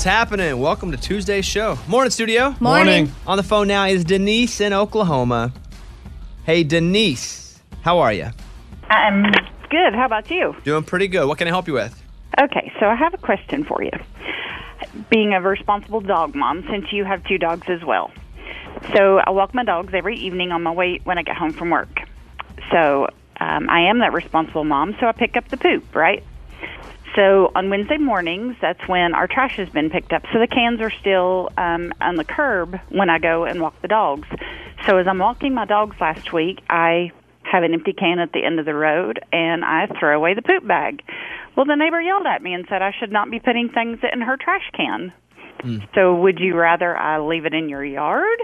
What's happening? Welcome to Tuesday's show. Morning, studio. Morning. Morning. On the phone now is Denise in Oklahoma. Hey, Denise, how are you? I'm good. How about you? Doing pretty good. What can I help you with? Okay, so I have a question for you. Being a responsible dog mom, since you have two dogs as well. So I walk my dogs every evening on my way when I get home from work. So um, I am that responsible mom, so I pick up the poop, right? So on Wednesday mornings, that's when our trash has been picked up. So the cans are still um, on the curb when I go and walk the dogs. So as I'm walking my dogs last week, I have an empty can at the end of the road and I throw away the poop bag. Well, the neighbor yelled at me and said I should not be putting things in her trash can. Mm. So would you rather I leave it in your yard?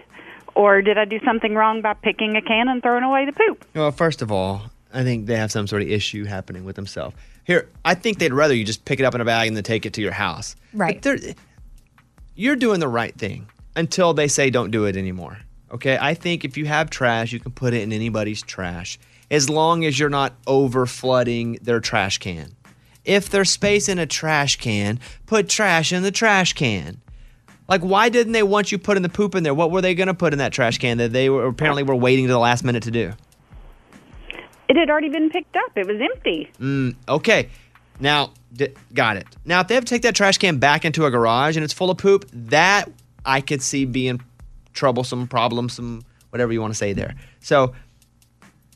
Or did I do something wrong by picking a can and throwing away the poop? Well, first of all, I think they have some sort of issue happening with themselves. Here, I think they'd rather you just pick it up in a bag and then take it to your house. Right. But you're doing the right thing until they say don't do it anymore. Okay? I think if you have trash, you can put it in anybody's trash as long as you're not over flooding their trash can. If there's space in a trash can, put trash in the trash can. Like, why didn't they want you putting the poop in there? What were they going to put in that trash can that they were apparently were waiting to the last minute to do? It had already been picked up. It was empty. Mm, okay. Now, d- got it. Now, if they have to take that trash can back into a garage and it's full of poop, that I could see being troublesome, problemsome, whatever you want to say there. So,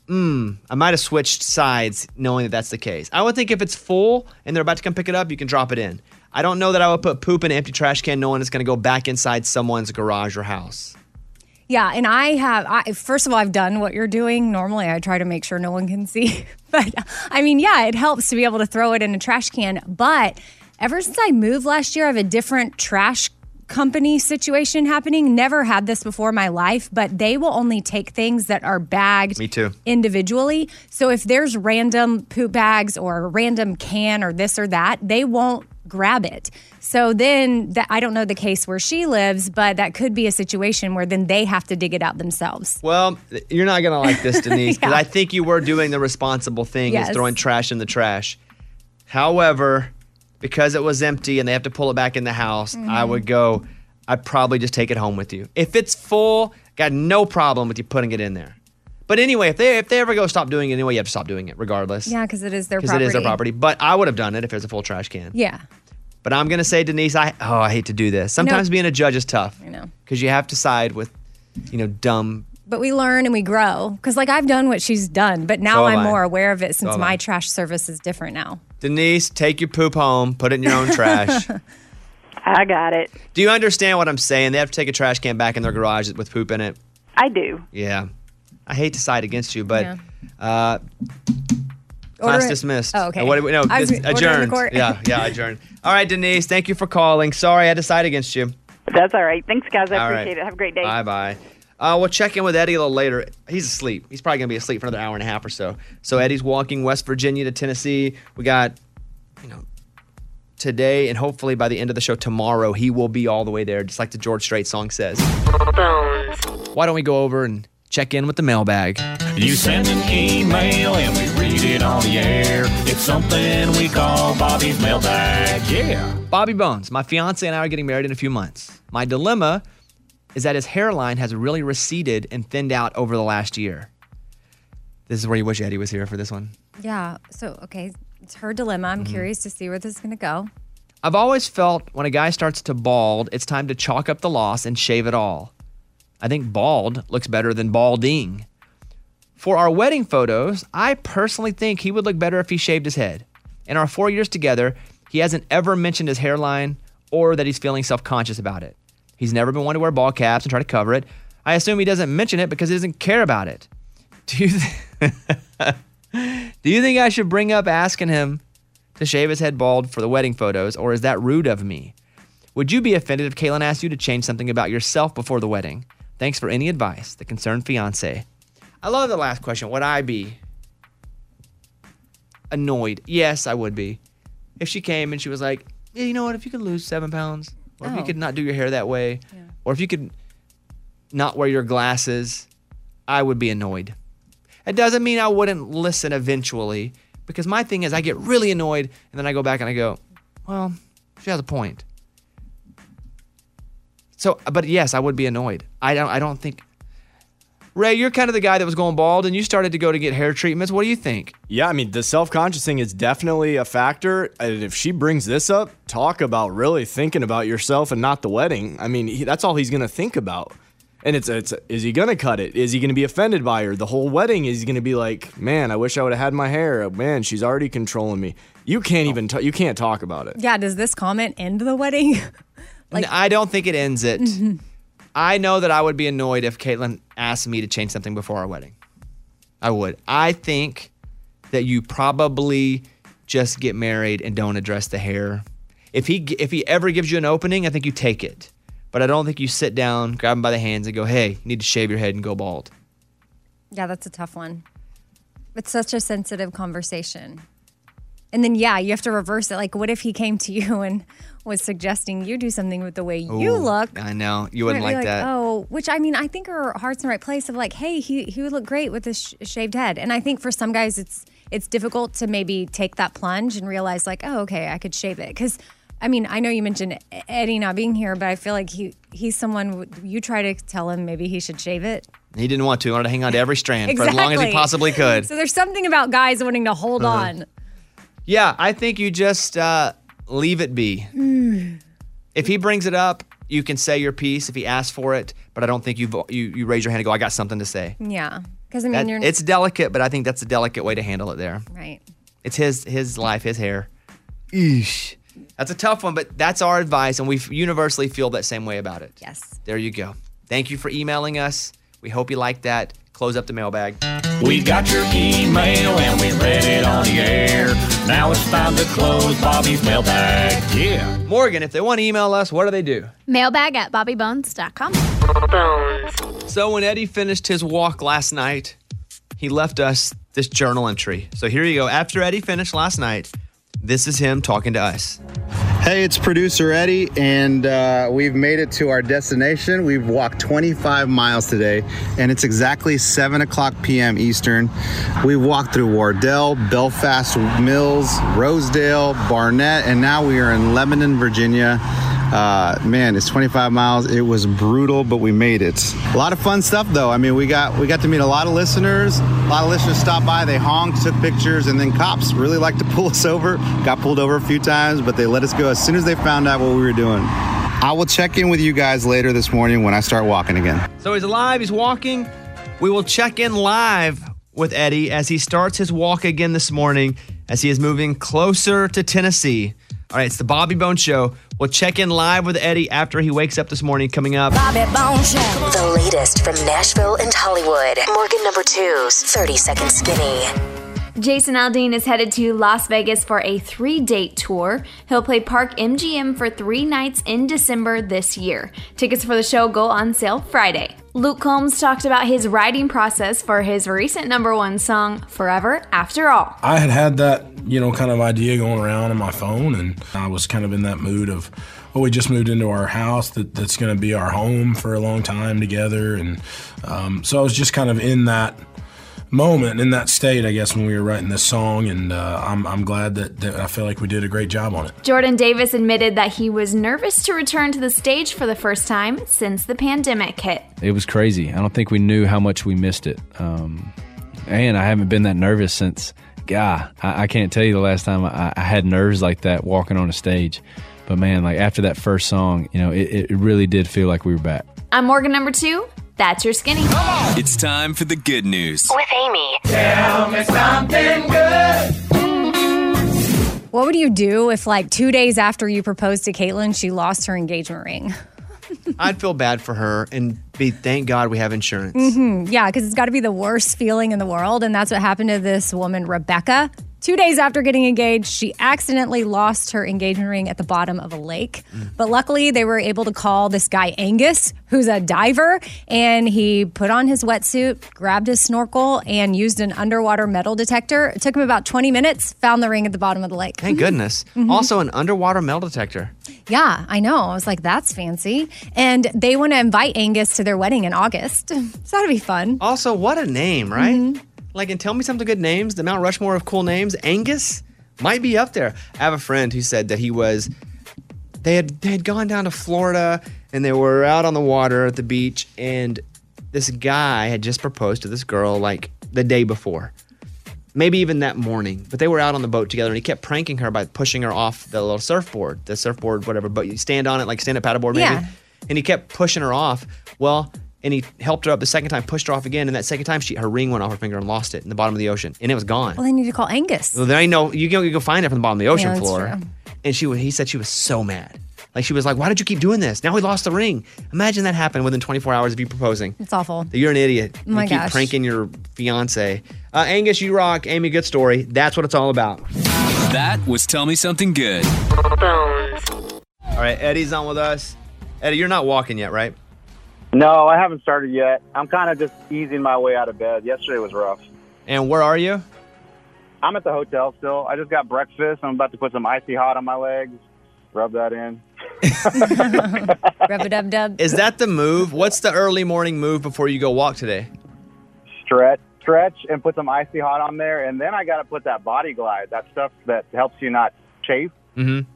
mm, I might have switched sides knowing that that's the case. I would think if it's full and they're about to come pick it up, you can drop it in. I don't know that I would put poop in an empty trash can knowing it's going to go back inside someone's garage or house. Yeah, and I have. I, first of all, I've done what you're doing. Normally, I try to make sure no one can see. but I mean, yeah, it helps to be able to throw it in a trash can. But ever since I moved last year, I have a different trash company situation happening. Never had this before in my life, but they will only take things that are bagged Me too. individually. So if there's random poop bags or a random can or this or that, they won't grab it. So then that I don't know the case where she lives, but that could be a situation where then they have to dig it out themselves. Well, you're not going to like this, Denise, because Yeah. I think you were doing the responsible thing Yes. is throwing trash in the trash. However, because it was empty and they have to pull it back in the house, Mm-hmm. I would go, I'd probably just take it home with you. If it's full, got no problem with you putting it in there. But anyway, if they if they ever go stop doing it anyway, you have to stop doing it regardless. Yeah, because it is their Because property. it is their property. But I would have done it if it was a full trash can. Yeah, But I'm gonna say, Denise, I oh I hate to do this. Sometimes being a judge is tough. I know. Because you have to side with, you know, dumb But we learn and we grow. Because like I've done what she's done, but now So have I'm I. more aware of it since have my I. trash service is different now. Denise, take your poop home, put it in your own trash. I got it. Do you understand what I'm saying? They have to take a trash can back in their garage with poop in it. I do. Yeah. I hate to side against you, but Yeah. uh, Order class dismissed. Oh, okay. Uh, What, do we- no, I was dis- ordering the adjourned. court. Yeah, yeah, adjourned. All right, Denise, thank you for calling. Sorry I had to side against you. That's all right. Thanks, guys. I All appreciate right. it. Have a great day. Bye bye. Uh, we'll check in with Eddie a little later. He's asleep. He's probably going to be asleep for another hour and a half or so. So Eddie's walking West Virginia to Tennessee. We got, you know, today and hopefully by the end of the show tomorrow, he will be all the way there, just like the George Strait song says. Why don't we go over and check in with the mailbag? You send an email and we read it on the air. It's something we call Bobby's mailbag. Yeah. Bobby Bones, my fiance and I are getting married in a few months. My dilemma is that his hairline has really receded and thinned out over the last year. This is where you wish Eddie was here for this one. Yeah. So okay, it's her dilemma. I'm Mm-hmm. curious to see where this is going to go. I've always felt when a guy starts to bald, it's time to chalk up the loss and shave it all. I think bald looks better than balding. For our wedding photos, I personally think he would look better if he shaved his head. In our four years together, he hasn't ever mentioned his hairline or that he's feeling self conscious about it. He's never been one to wear ball caps and try to cover it. I assume he doesn't mention it because he doesn't care about it. Do you, th- Do you think I should bring up asking him to shave his head bald for the wedding photos, or is that rude of me? Would you be offended if Caitlin asked you to change something about yourself before the wedding? Thanks for any advice. The concerned fiance. I love the last question. Would I be annoyed? Yes, I would be. If she came and she was like, yeah, you know what? If you could lose seven pounds, or if you Oh. could not do your hair that way, or if you could not wear your glasses, I would be annoyed. It doesn't mean I wouldn't listen eventually, because my thing is I get really annoyed and then I go back and I go, well, she has a point. So, but yes, I would be annoyed. I don't. I don't think. Ray, you're kind of the guy that was going bald, and you started to go to get hair treatments. What do you think? Yeah, I mean, the self conscious thing is definitely a factor. And if she brings this up, talk about really thinking about yourself and not the wedding. I mean, he, that's all he's going to think about. And it's, it's, is he going to cut it? Is he going to be offended by her? The whole wedding is he going to be like, man, I wish I would have had my hair. Man, she's already controlling me. You can't even, t- you can't talk about it. Yeah, does this comment end the wedding? like- I don't think it ends it. Mm-hmm. I know that I would be annoyed if Caitlin asked me to change something before our wedding. I would. I think that you probably just get married and don't address the hair. If he if he ever gives you an opening, I think you take it. But I don't think you sit down, grab him by the hands, and go, "Hey, you need to shave your head and go bald." Yeah, that's a tough one. It's such a sensitive conversation. And then, yeah, you have to reverse it. Like, what if he came to you and was suggesting you do something with the way you look? I know you wouldn't be like, that. Oh, which I mean, I think her heart's in the right place of like, hey, he he would look great with this sh- shaved head. And I think for some guys, it's it's difficult to maybe take that plunge and realize like, oh, okay, I could shave it because. I mean, I know you mentioned Eddie not being here, but I feel like he he's someone you try to tell him maybe he should shave it. He didn't want to. He wanted to hang on to every strand for as long as he possibly could. So there's something about guys wanting to hold Uh-huh. on. Yeah, I think you just uh, leave it be. If he brings it up, you can say your piece if he asks for it. But I don't think you vo- you you raise your hand and go, "I got something to say." Yeah, because I mean, That- you're it's delicate, but I think that's a delicate way to handle it. There, right. it's his his life, his hair. Eesh. That's a tough one, but that's our advice, and we universally feel that same way about it. Yes. There you go. Thank you for emailing us. We hope you like that. Close up the mailbag. We got your email and we read it on the air. Now it's time to close Bobby's mailbag. Yeah. Morgan, if they want to email us, what do they do? Mailbag at bobbybones.com. So when Eddie finished his walk last night, he left us this journal entry. So here you go. After Eddie finished last night, this is him talking to us. Hey, it's producer Eddie, and uh, we've made it to our destination. We've walked 25 miles today, and it's exactly 7 o'clock p.m. Eastern. We walked through Wardell, Belfast Mills, Rosedale, Barnett, and now we are in Lebanon, Virginia. Uh, man, it's 25 miles. It was brutal, but we made it. A lot of fun stuff, though. I mean, we got we got to meet a lot of listeners. A lot of listeners stopped by. They honked, took pictures, and then cops really like to pull us over. Got pulled over a few times, but they let us go as soon as they found out what we were doing. I will check in with you guys later this morning when I start walking again. So he's alive, he's walking. We will check in live with Eddie as he starts his walk again this morning as he is moving closer to Tennessee. All right, it's the Bobby Bone Show. We'll check in live with Eddie after he wakes up this morning coming up. Bobby Bone Show. The latest from Nashville and Hollywood. Morgan number two's 30 Second Skinny. Jason Aldean is headed to Las Vegas for a three date tour. He'll play Park MGM for three nights in December this year. Tickets for the show go on sale Friday. Luke Combs talked about his writing process for his recent number one song, Forever After All. I had had that, you know, kind of idea going around on my phone, and I was kind of in that mood of, oh, we just moved into our house that, that's going to be our home for a long time together. And um, so I was just kind of in that moment, in that state, I guess, when we were writing this song. And uh, I'm, I'm glad that, that I feel like we did a great job on it. Jordan Davis admitted that he was nervous to return to the stage for the first time since the pandemic hit. It was crazy. I don't think we knew how much we missed it. Um, and I haven't been that nervous since, God, I, I can't tell you the last time I, I had nerves like that walking on a stage. But man, like after that first song, you know, it, it really did feel like we were back. I'm Morgan number two. That's your skinny. It's time for the good news. With Amy. Tell me something good. What would you do if, like, two days after you proposed to Caitlin, she lost her engagement ring? I'd feel bad for her and be thank God we have insurance. hmm Yeah, because it's got to be the worst feeling in the world. And that's what happened to this woman, Rebecca. Two days after getting engaged, she accidentally lost her engagement ring at the bottom of a lake. But luckily, they were able to call this guy, Angus, who's a diver. And he put on his wetsuit, grabbed his snorkel, and used an underwater metal detector. It took him about 20 minutes, found the ring at the bottom of the lake. Thank goodness. Mm-hmm. Also, an underwater metal detector. Yeah, I know. I was like, that's fancy. And they want to invite Angus to their wedding in August. So that'd be fun. Also, what a name, right? Mm-hmm. Like, and tell me some of the good names. The Mount Rushmore of cool names. Angus might be up there. I have a friend who said that he was. They had they had gone down to Florida and they were out on the water at the beach, and this guy had just proposed to this girl like the day before, maybe even that morning. But they were out on the boat together, and he kept pranking her by pushing her off the little surfboard, the surfboard, whatever. But you stand on it like stand up paddleboard, maybe. Yeah. And he kept pushing her off. Well. And he helped her up the second time, pushed her off again, and that second time, she her ring went off her finger and lost it in the bottom of the ocean, and it was gone. Well, they need to call Angus. Well, there ain't no you can you go find it from the bottom of the ocean Yeah, that's floor. true. And she he said she was so mad. Like she was like, Why did you keep doing this? Now we lost the ring. Imagine that happened within 24 hours of you proposing. It's awful. You're an idiot. Oh my you keep gosh. pranking your fiance. Uh, Angus, you rock. Amy, good story. That's what it's all about. That was Tell Me Something Good. All right, Eddie's on with us. Eddie, you're not walking yet, right? No, I haven't started yet. I'm kind of just easing my way out of bed. Yesterday was rough. And where are you? I'm at the hotel still. I just got breakfast. I'm about to put some icy hot on my legs, rub that in. Rub a dub dub. Is that the move? What's the early morning move before you go walk today? Stretch, stretch, and put some icy hot on there. And then I got to put that body glide, that stuff that helps you not chafe. Mm-hmm.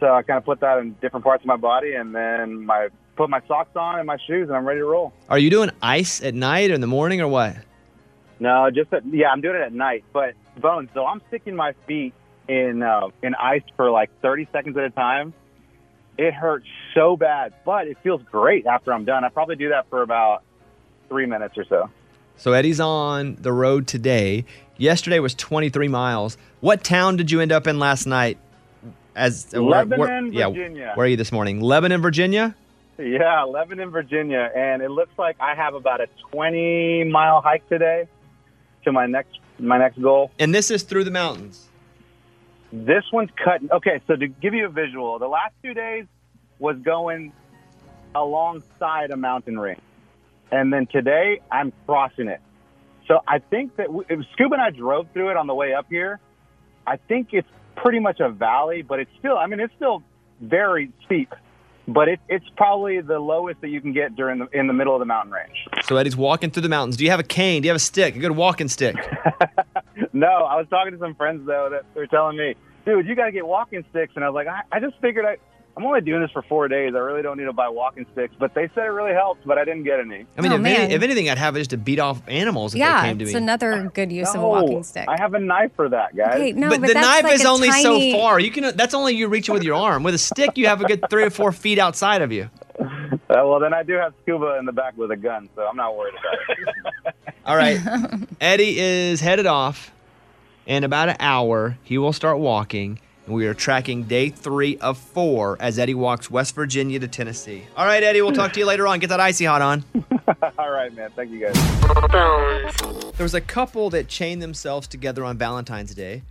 So I kind of put that in different parts of my body, and then my put my socks on and my shoes, and I'm ready to roll. Are you doing ice at night or in the morning or what? No, just at, yeah, I'm doing it at night. But bones, so I'm sticking my feet in uh, in ice for like 30 seconds at a time. It hurts so bad, but it feels great after I'm done. I probably do that for about three minutes or so. So Eddie's on the road today. Yesterday was 23 miles. What town did you end up in last night? As uh, where- where- Lebanon, yeah, Virginia. Where are you this morning? Lebanon, Virginia. Yeah, Lebanon, Virginia, and it looks like I have about a 20 mile hike today to my next my next goal. And this is through the mountains. This one's cut. Okay, so to give you a visual, the last two days was going alongside a mountain range, and then today I'm crossing it. So I think that w- if Scuba and I drove through it on the way up here. I think it's pretty much a valley, but it's still. I mean, it's still very steep, but it, it's probably the lowest that you can get during the in the middle of the mountain range. So Eddie's walking through the mountains. Do you have a cane? Do you have a stick? A good walking stick? No, I was talking to some friends though that were telling me, dude, you got to get walking sticks, and I was like, I, I just figured I. I'm only doing this for four days. I really don't need to buy walking sticks, but they said it really helps, but I didn't get any. I mean, Oh, if, any, if anything, I'd have it just to beat off animals if Yeah, they came to it's another good use of a walking stick. I have a knife for that, guys. Okay, no, but, but the that's knife like is a only tiny- so far. You can. That's only you reaching with your arm. With a stick, you have a good three or four feet outside of you. Uh, well, then I do have scuba in the back with a gun, so I'm not worried about it. All right. Eddie is headed off. In about an hour, he will start walking. And we are tracking day three of four as Eddie walks West Virginia to Tennessee. All right, Eddie, we'll talk to you later on. Get that icy hot on. All right, man. Thank you guys. There was a couple that chained themselves together on Valentine's Day.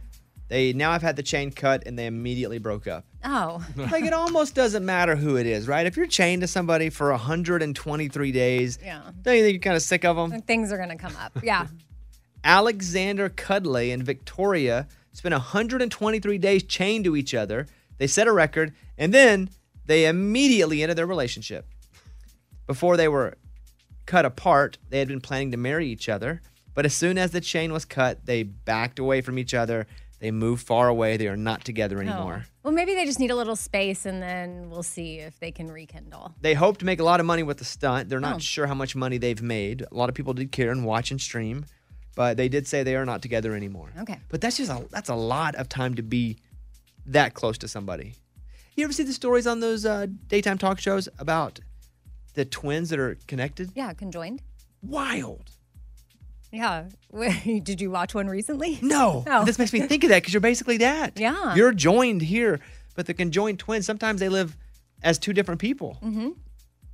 They now have had the chain cut and they immediately broke up. Oh. like it almost doesn't matter who it is, right? If you're chained to somebody for 123 days, Yeah. don't you think you're kind of sick of them? Things are going to come up. Yeah. Alexander Kudlay and Victoria spent 123 days chained to each other. They set a record, and then they immediately ended their relationship. Before they were cut apart, they had been planning to marry each other. But as soon as the chain was cut, they backed away from each other. They moved far away. They are not together oh. anymore. Oh. Well, maybe they just need a little space and then we'll see if they can rekindle. They hope to make a lot of money with the stunt. They're not Oh. sure how much money they've made. A lot of people did care and watch and stream, but they did say they are not together anymore. Okay. But that's just a that's a lot of time to be that close to somebody. You ever see the stories on those uh, daytime talk shows about the twins that are connected? Yeah, conjoined. Wild. Yeah. Did you watch one recently? No. Oh. This makes me think of that because you're basically that. Yeah. You're joined here, but the conjoined twins sometimes they live as two different people. Mm-hmm.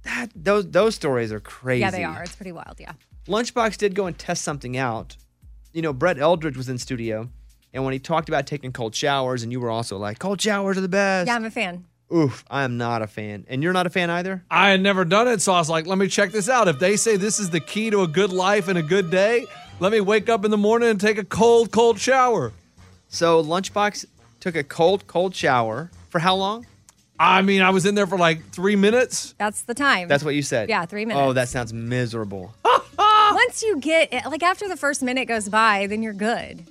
That those those stories are crazy. Yeah, they are. It's pretty wild. Yeah. Lunchbox did go and test something out. You know, Brett Eldredge was in studio, and when he talked about taking cold showers, and you were also like, cold showers are the best. Yeah, I'm a fan. Oof, I am not a fan. And you're not a fan either? I had never done it, so I was like, let me check this out. If they say this is the key to a good life and a good day, let me wake up in the morning and take a cold, cold shower. So Lunchbox took a cold, cold shower for how long? I mean, I was in there for like three minutes. That's the time. That's what you said. Yeah, three oh, minutes. Oh, that sounds miserable. Once you get, it, like, after the first minute goes by, then you're good.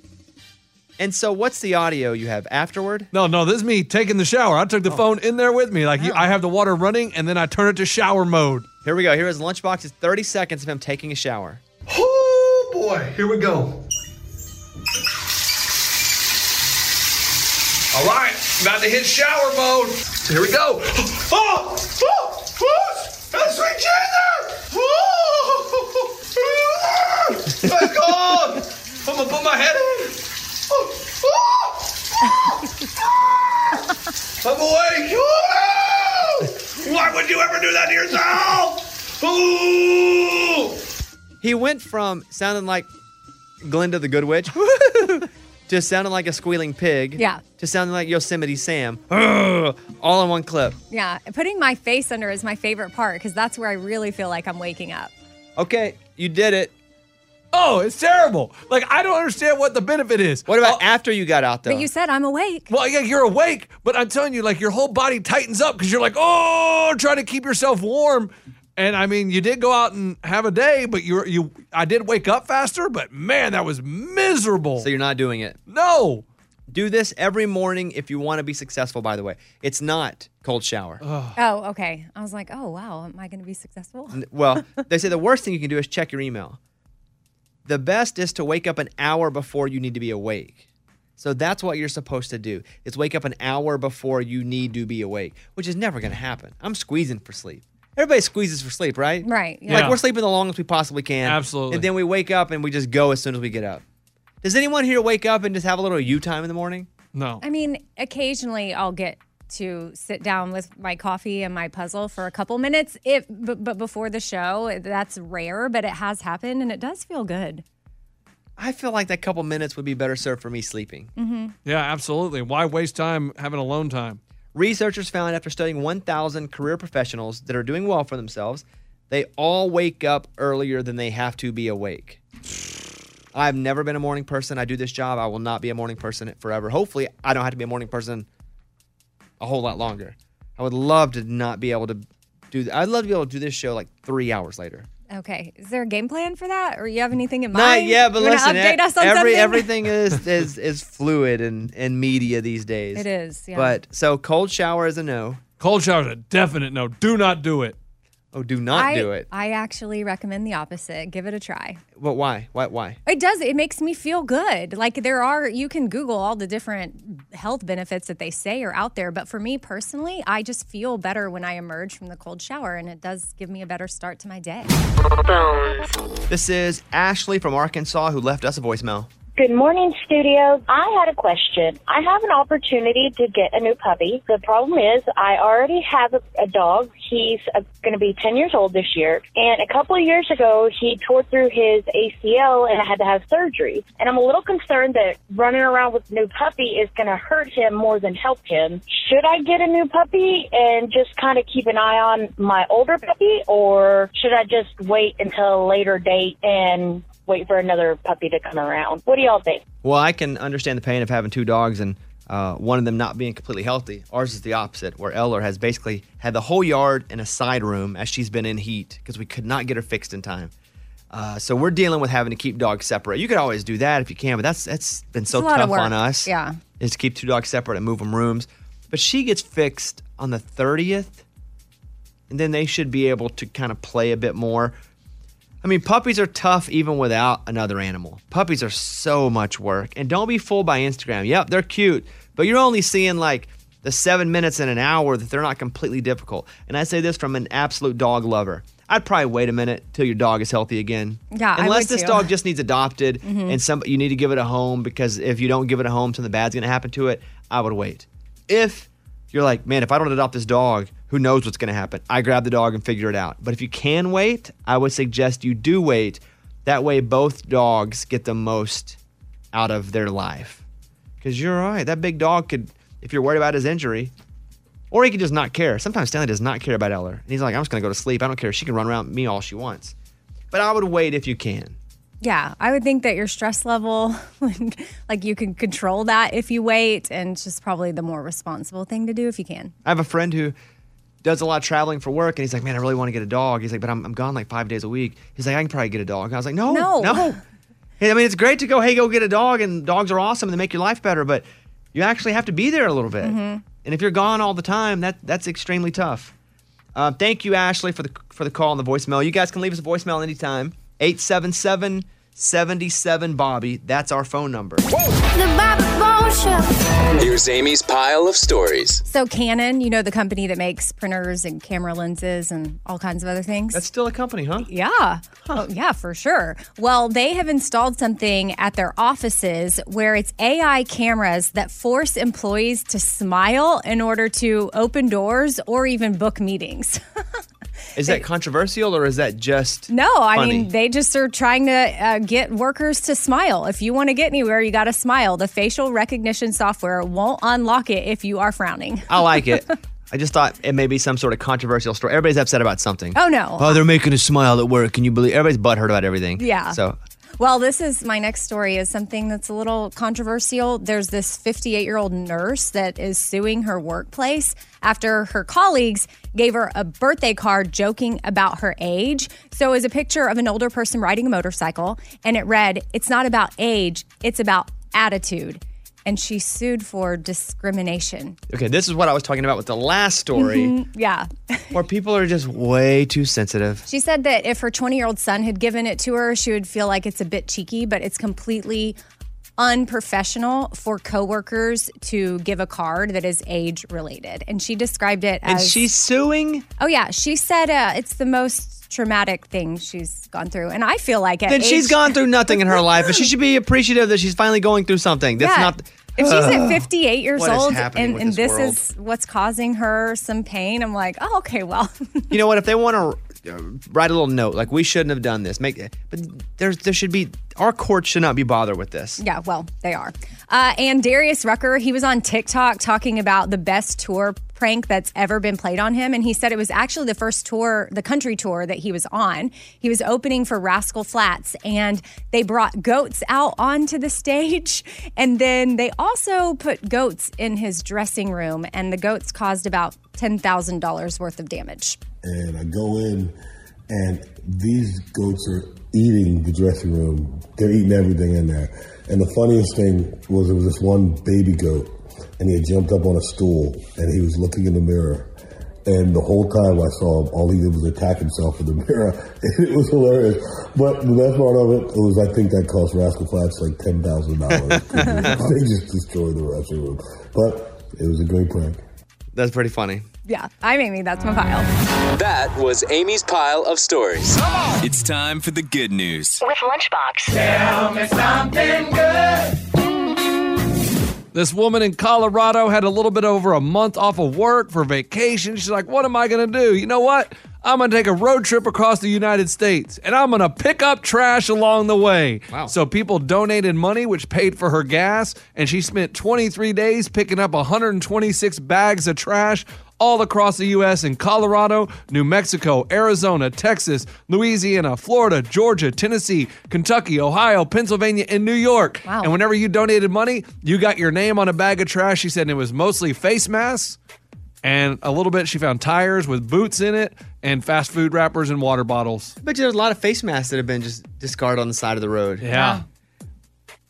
And so, what's the audio you have afterward? No, no, this is me taking the shower. I took the oh. phone in there with me. Like you, oh. I have the water running, and then I turn it to shower mode. Here we go. Here is lunchbox. It's 30 seconds of him taking a shower. Oh boy, here we go. All right, about to hit shower mode. Here we go. Oh, oh, oh, that's sweet Jesus! Oh, thank God. I'm gonna put my head in. Oh, oh, I'm awake. Oh, Why would you ever do that to yourself? Ooh. He went from sounding like Glinda the Good Witch to sounding like a squealing pig. Yeah. To sounding like Yosemite Sam. All in one clip. Yeah, putting my face under is my favorite part because that's where I really feel like I'm waking up. Okay, you did it. Oh, it's terrible. Like I don't understand what the benefit is. What about oh. after you got out though? But you said I'm awake. Well, yeah, you're awake, but I'm telling you, like your whole body tightens up because you're like, oh, trying to keep yourself warm. And I mean, you did go out and have a day, but you you I did wake up faster, but man, that was miserable. So you're not doing it. No. Do this every morning if you want to be successful, by the way. It's not cold shower. Oh, okay. I was like, oh wow, am I going to be successful? N- Well, they say the worst thing you can do is check your email. The best is to wake up an hour before you need to be awake. So that's what you're supposed to do. Is wake up an hour before you need to be awake, which is never going to happen. I'm squeezing for sleep. Everybody squeezes for sleep, right? Right. Yeah. Like we're sleeping the longest we possibly can. Absolutely. And then we wake up and we just go as soon as we get up. Does anyone here wake up and just have a little you time in the morning? No. I mean, occasionally I'll get to sit down with my coffee and my puzzle for a couple minutes. If but, but before the show, that's rare, but it has happened and it does feel good. I feel like that couple minutes would be better served for me sleeping. Mm-hmm. Yeah, absolutely. Why waste time having alone time? Researchers found after studying 1,000 career professionals that are doing well for themselves, they all wake up earlier than they have to be awake. I've never been a morning person. I do this job. I will not be a morning person forever. Hopefully, I don't have to be a morning person a whole lot longer. I would love to not be able to do that. I'd love to be able to do this show like three hours later. Okay. Is there a game plan for that, or you have anything in Not mind? yet, but You wanna listen, update e- us on every something? everything is is is fluid in in media these days. It is, yeah. But so cold shower is a no. Cold shower is a definite no. Do not do it. Oh, do not I, do it. I actually recommend the opposite. Give it a try. But why? Why? Why? It does. It makes me feel good. Like there are, you can Google all the different health benefits that they say are out there. But for me personally, I just feel better when I emerge from the cold shower, and it does give me a better start to my day. This is Ashley from Arkansas who left us a voicemail. Good morning, studio. I had a question. I have an opportunity to get a new puppy. The problem is, I already have a, a dog. He's uh, going to be 10 years old this year. And a couple of years ago, he tore through his ACL and I had to have surgery. And I'm a little concerned that running around with a new puppy is going to hurt him more than help him. Should I get a new puppy and just kind of keep an eye on my older puppy? Or should I just wait until a later date and wait for another puppy to come around. What do y'all think? Well, I can understand the pain of having two dogs and uh, one of them not being completely healthy. Ours is the opposite, where Eller has basically had the whole yard in a side room as she's been in heat because we could not get her fixed in time. Uh, so we're dealing with having to keep dogs separate. You could always do that if you can, but that's that's been so It's a lot of tough on us. Yeah. is to keep two dogs separate and move them rooms. But she gets fixed on the 30th, and then they should be able to kind of play a bit more. I mean, puppies are tough even without another animal. Puppies are so much work. And don't be fooled by Instagram. Yep, they're cute, but you're only seeing like the seven minutes in an hour that they're not completely difficult. And I say this from an absolute dog lover. I'd probably wait a minute till your dog is healthy again. Yeah, Unless this too. dog just needs adopted Mhm. and some you need to give it a home because if you don't give it a home, something bad's gonna happen to it. I would wait. If you're like, man, if I don't adopt this dog, who knows what's gonna happen? I grab the dog and figure it out. But if you can wait, I would suggest you do wait. That way, both dogs get the most out of their life. Because you're right. That big dog could, if you're worried about his injury, or he could just not care. Sometimes Stanley does not care about Eller. And he's like, I'm just going to go to sleep. I don't care. She can run around me all she wants. But I would wait if you can. Yeah, I would think that your stress level, like you can control that if you wait, and it's just probably the more responsible thing to do if you can. I have a friend who does a lot of traveling for work, and he's like, man, I really want to get a dog. He's like, but I'm, I'm gone like five days a week. He's like, I can probably get a dog. I was like, no, No. no. I mean, it's great to go, hey, go get a dog, and dogs are awesome and they make your life better, but you actually have to be there a little bit. Mhm. And if you're gone all the time, that that's extremely tough. Uh, thank you, Ashley, for the for the call and the voicemail. You guys can leave us a voicemail anytime. 877 77 Bobby. That's our phone number. The Bobby Bones Show. Here's Amy's pile of stories. So Canon, you know the company that makes printers and camera lenses and all kinds of other things. That's still a company, huh? Yeah. Oh, yeah, for sure. Well, they have installed something at their offices where it's AI cameras that force employees to smile in order to open doors or even book meetings. Is that controversial or is that just No, I funny? mean, they just are trying to uh, get workers to smile. If you want to get anywhere, you got to smile. The facial recognition software won't unlock it if you are frowning. I like it. I just thought it may be some sort of controversial story. Everybody's upset about something. Oh, no. Oh, they're making us smile at work. Can you believe? Everybody's butthurt about everything. Yeah. So Well, this is my next story is something that's a little controversial. There's this 58 year old nurse that is suing her workplace after her colleagues gave her a birthday card joking about her age. So it was a picture of an older person riding a motorcycle, and it read, It's not about age, it's about attitude. And she sued for discrimination. okay, this is what I was talking about with the last story, Mhm, Yeah. where people are just way too sensitive. She said that if her 20 year old son had given it to her, she would feel like it's a bit cheeky, but it's completely unprofessional for coworkers to give a card that is age related. And she described it And she's suing. Oh, yeah. She said uh, it's the most traumatic thing she's gone through. And I feel like at Then she's age- gone through nothing in her life, and she should be appreciative that she's finally going through something. That's Yeah. not. If she's at 58 years old and, and this this, is what's causing her some pain, I'm like, oh, okay, well, you know what? If they want to write a little note, like we shouldn't have done this, make. But there's there should be our courts should not be bothered with this. Yeah, well, they are. Uh, and Darius Rucker, he was on TikTok talking about the best tour prank that's ever been played on him. And he said it was actually the first tour, the country tour that he was on. He was opening for Rascal Flatts, and they brought goats out onto the stage. And then they also put goats in his dressing room, and the goats caused about $10,000 worth of damage. And I go in, and these goats are eating the dressing room. They're eating everything in there. And the funniest thing was there was this one baby goat, and he had jumped up on a stool, and he was looking in the mirror. And the whole time I saw him, all he did was attack himself in the mirror. And it was hilarious. But the best part of it, it was I think that cost Rascal Flatts like ten thousand dollars. they just destroyed the dressing room. But it was a great prank. That's pretty funny. Yeah, I'm Amy. that's my pile. That was Amy's pile of stories. It's time for the good news. With Lunchbox. Tell me something good. This woman in Colorado had a little bit over a month off of work for vacation. She's like, What am I going to do? You know what? I'm going to take a road trip across the United States and I'm going to pick up trash along the way. Wow. So people donated money, which paid for her gas, and she spent 23 days picking up 126 bags of trash all across the U.S. in Colorado, New Mexico, Arizona, Texas, Louisiana, Florida, Georgia, Tennessee, Kentucky, Ohio, Pennsylvania, and New York. Wow. And whenever you donated money, you got your name on a bag of trash. She said and it was mostly face masks and a little bit she found tires with boots in it and fast food wrappers and water bottles. I bet you there's a lot of face masks that have been just discarded on the side of the road. Yeah.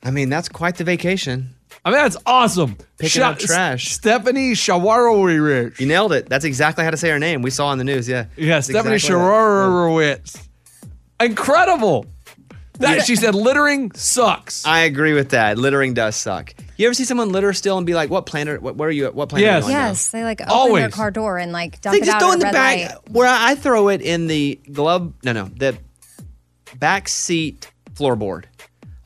I mean, that's quite the vacation. I mean, that's awesome. Picking Sha- up trash. Stephanie Shawarowicz. You nailed it. That's exactly how to say her name. We saw on the news. Yeah. Yeah, That's Stephanie exactly that. Shawarowicz. Incredible. That she said littering sucks. I agree with that. Littering does suck. You ever see someone litter still and be like, "What planet? What, where are you? at? What planet?" Yes. Are you on now?" Yes, they like open Always. their car door and like dump They it just out throw at in the red bag light. where I throw it in the glove. No, no, the back seat floorboard.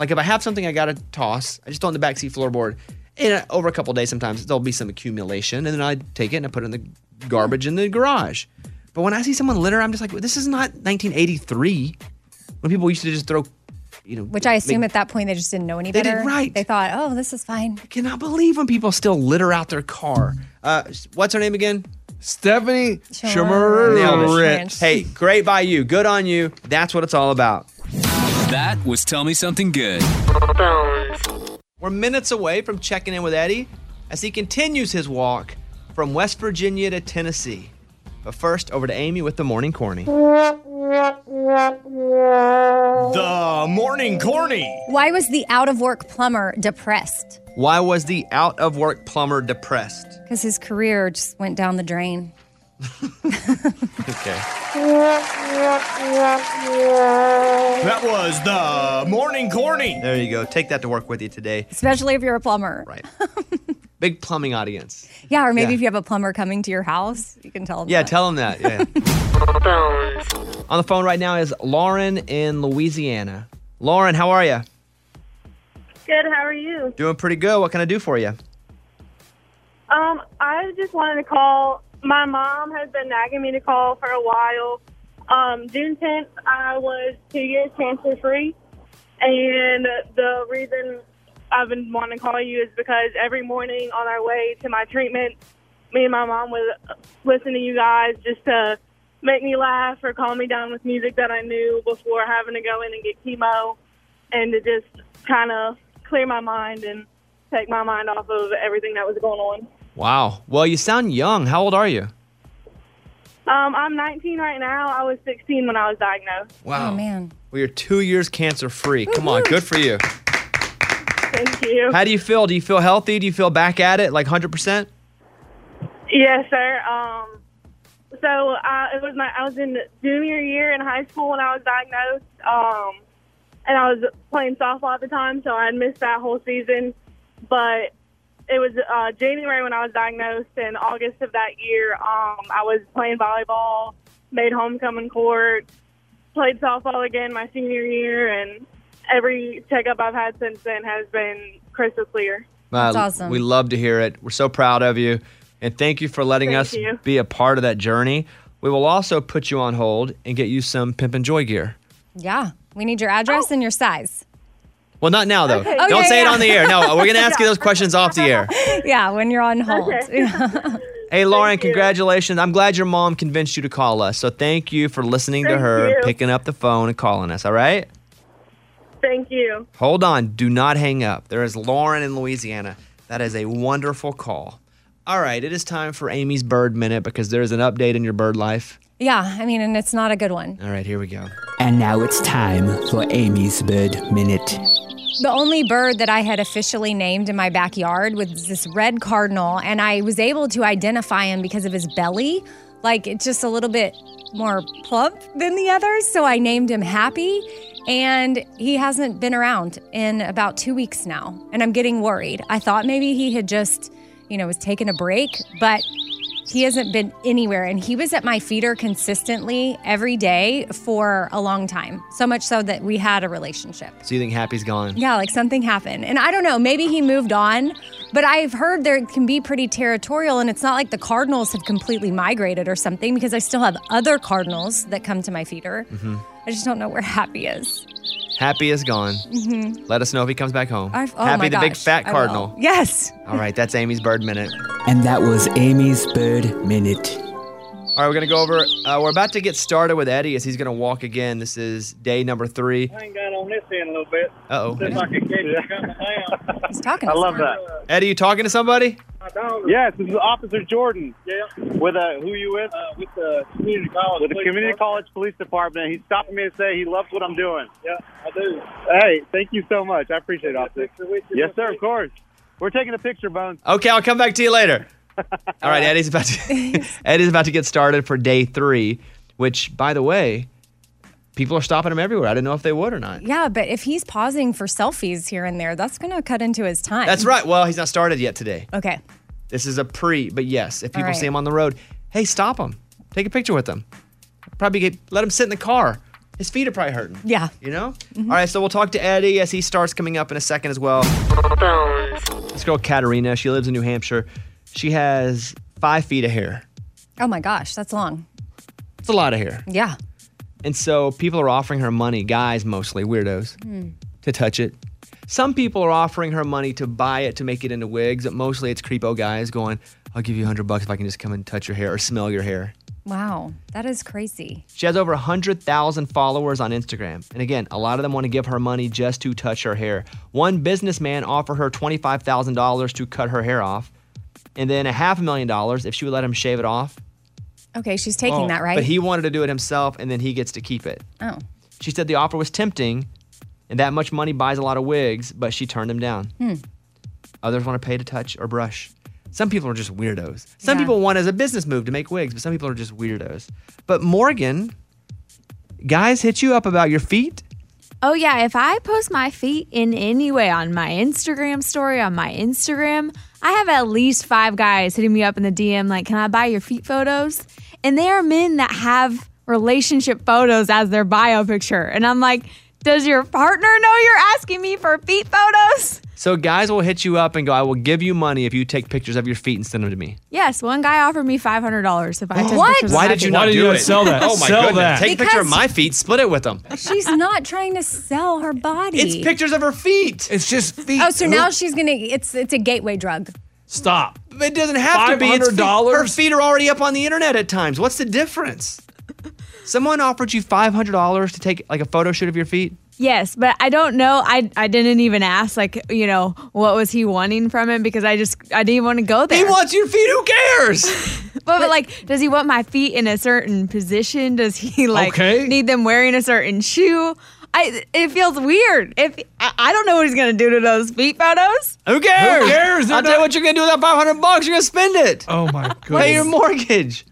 Like if I have something I gotta toss, I just throw it in the backseat floorboard. And uh, over a couple days, sometimes there'll be some accumulation, and then I take it and I put it in the garbage in the garage. But when I see someone litter, I'm just like, this is not 1983 when people used to just throw, you know, Which I assume make- at that point they just didn't know any They did right. They thought, oh, this is fine. I cannot believe when people still litter out their car. Uh, what's her name again? Stephanie Shamarowicz. Hey, great by you. Good on you. That's what it's all about. That was Tell Me Something Good. We're minutes away from checking in with Eddie as he continues his walk from West Virginia to Tennessee. But first, over to Amy with the morning corny. The the morning corny. Why was the out of work plumber depressed? Why was the out of work plumber depressed? Because his career just went down the drain. Okay. That was the morning corny. There you go. Take that to work with you today. Especially if you're a plumber. Right. Big plumbing audience. Yeah, or maybe Yeah. if you have a plumber coming to your house, you can tell them. Yeah, that. tell them that. Yeah. On the phone right now is Lauren in Louisiana. Lauren, how are you? Good. How are you? Doing pretty good. What can I do for you? Um, I just wanted to call. My mom has been nagging me to call for a while. Um, June 10th, I was two years cancer free, and the reason I've been wanting to call you is because every morning on our way to my treatment, me and my mom would listen to you guys just to make me laugh or calm me down with music that I knew before having to go in and get chemo, and to just kind of clear my mind and take my mind off of everything that was going on. Wow. Well, you sound young. How old are you? Um, I'm 19 right now. I was 16 when I was diagnosed. Wow. Oh, man. Well, you're two years cancer free. Come on. Good for you. Thank you. How do you feel? Do you feel healthy? Do you feel back at it like 100%? Yes, sir. Um, so uh, it was my I was in junior year in high school when I was diagnosed. Um, and I was playing softball at the time, so I had missed that whole season. But it was uh, January when I was diagnosed, and August of that year, um, I was playing volleyball, made homecoming court, played softball again my senior year, and every checkup I've had since then has been crystal clear. That's awesome. We love to hear it. We're so proud of you. And thank you for letting Thank us you. be a part of that journey. We will also put you on hold and get you some Pimp and Joy gear. Yeah. We need your address and your size. Well, not now, though. Okay. Don't Okay, say it on the air. No, we're going to ask you those questions off the air. Yeah, when you're on hold. Hey, Lauren, congratulations. I'm glad your mom convinced you to call us. So thank you for listening to her, you. picking up the phone, and calling us, all right? Thank you. Hold on. Do not hang up. There is Lauren in Louisiana. That is a wonderful call. All right, it is time for Amy's Bird Minute because there is an update in your bird life. Yeah, I mean, and it's not a good one. All right, here we go. And now it's time for Amy's Bird Minute. The only bird that I had officially named in my backyard was this red cardinal, and I was able to identify him because of his belly. Like it's just a little bit more plump than the others. So I named him Happy, and he hasn't been around in about two weeks now. And I'm getting worried. I thought maybe he had just, you know, was taking a break, but he hasn't been anywhere. And he was at my feeder consistently every day for a long time. So much so that we had a relationship. So you think Happy's gone? Yeah, like something happened. And I don't know, maybe he moved on, but I've heard there can be pretty territorial and it's not like the cardinals have completely migrated or something because I still have other cardinals that come to my feeder. hmm I just don't know where Happy is. Happy is gone. Mhm. Let us know if he comes back home. I've- oh Happy my the big fat cardinal. Yes. All right, that's Amy's Bird Minute. And that was Amy's Bird Minute. All right, we're going to go over. Uh, we're about to get started with Eddie as he's going to walk again. This is day number three. I ain't got on this end a little bit. Uh oh. Just like a kid coming down. He's talking. I love that. Eddie, you talking to somebody? Yes, this is Officer Jordan. Yeah. With uh, who you with? Uh, with the community college. With the police community department. college police department. He's stopping me to say he loves what I'm doing. Yeah, I do. Hey, thank you so much. I appreciate it, officer. picture with you Yes, sir. Of course. We're taking a picture, Bones. Okay, I'll come back to you later. All right, Eddie's about to Eddie's about to get started for day three, which, by the way, people are stopping him everywhere. I didn't know if they would or not. Yeah, but if he's pausing for selfies here and there, that's going to cut into his time. That's right. Well, he's not started yet today. Okay. This is a pre, but yes, if people right. see him on the road, hey, stop him. Take a picture with him. Probably get, let him sit in the car. His feet are probably hurting. Yeah. You know? Mm-hmm. All right, so we'll talk to Eddie as he starts coming up in a second as well. This girl, Katarina, she lives in New Hampshire. She has five feet of hair. Oh my gosh, that's long. It's a lot of hair. Yeah. And so people are offering her money, guys mostly, weirdos, Hmm. to touch it. Some people are offering her money to buy it to make it into wigs, but mostly it's creepo guys going, I'll give you a hundred bucks if I can just come and touch your hair or smell your hair. Wow, that is crazy. She has over 100,000 followers on Instagram. And again, a lot of them want to give her money just to touch her hair. One businessman offered her $25,000 to cut her hair off, and then a half a million dollars if she would let him shave it off. Okay, she's taking Oh, that, right? But he wanted to do it himself, and then he gets to keep it. oh. She said the offer was tempting, and that much money buys a lot of wigs, but she turned him down. Hmm. Others want to pay to touch or brush. Some people are just weirdos. Some Yeah. people want as a business move to make wigs, but some people are just weirdos. But Morgan, guys hit you up about your feet. Oh yeah, if I post my feet in any way on my Instagram story on my Instagram, I have at least five guys hitting me up in the DM like, "Can I buy your feet photos?" And they are men that have relationship photos as their bio picture, and I'm like, "Does your partner know you're asking me for feet photos?" So guys will hit you up and go, "I will give you money if you take pictures of your feet and send them to me." Yes, one guy offered me five hundred dollars if I took What? pictures. of Why my did you feet. not do it? Sell that? Oh my Sell goodness! that. Take a picture of Because- my feet, split it with them. She's not trying to sell her body. It's pictures of her feet. It's just feet. Oh, so now she's gonna. It's it's a gateway drug. Stop. It doesn't have to be. It's feet. $500? Her feet are already up on the internet at times. What's the difference? Someone offered you five hundred dollars to take like a photo shoot of your feet. Yes, but I don't know. I I didn't even ask like you know what was he wanting from it because I just I didn't want to go there. He wants your feet. Who cares? But, but, like, does he want my feet in a certain position? Does he like Okay. need them wearing a certain shoe? I it feels weird. If I, I don't know what he's gonna do to those feet photos. Who cares? Who cares? I'll tell you what you're gonna do with that five hundred bucks. You're gonna spend it. Oh my god! Pay your mortgage.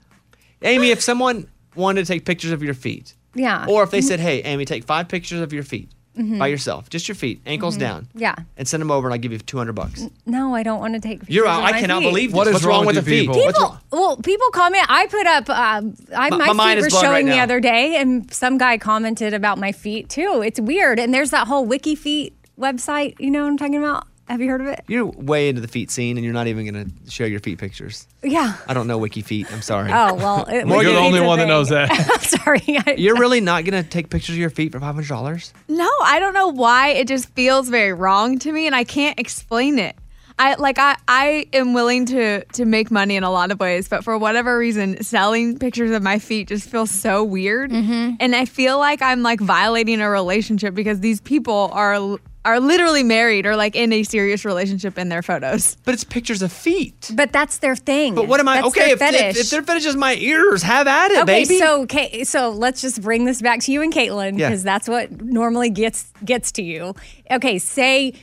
Amy, if someone wanted to take pictures of your feet, Yeah. or if they said, "Hey, Amy, take five pictures of your feet Mhm. by yourself, just your feet, ankles Mhm. down, Yeah. and send them over, and I'll give you two hundred bucks." No, I don't want to take. You're pictures out. of I my cannot feet. believe this. What is What's wrong wrong with with the you feet? people? What's People, well, people comment. I put up uh, I, My- my, my mind feet is were blown showing right the now. other day, and some guy commented about my feet too. It's weird, and there's that whole Wiki Feet website. You know what I'm talking about? Have you heard of it? You're way into the feet scene, and you're not even gonna share your feet pictures. Yeah. I don't know Wiki Feet. I'm sorry. Oh well, it, Morgan, you're the only Feet's a one that knows that. I'm sorry. I- You're really not gonna take pictures of your feet for five hundred dollars? No, I don't know why. It just feels very wrong to me, and I can't explain it. I like I I am willing to to make money in a lot of ways, but for whatever reason, selling pictures of my feet just feels so weird, mm-hmm. and I feel like I'm like violating a relationship because these people are are literally married or like in a serious relationship in their photos. But it's pictures of feet. But that's their thing. But what am I? That's okay, their if, if, fetish. if their fetish is my ears, have at it, okay, baby. so okay, so let's just bring this back to you and Caitlin Yeah. because that's what normally gets gets to you. Okay, say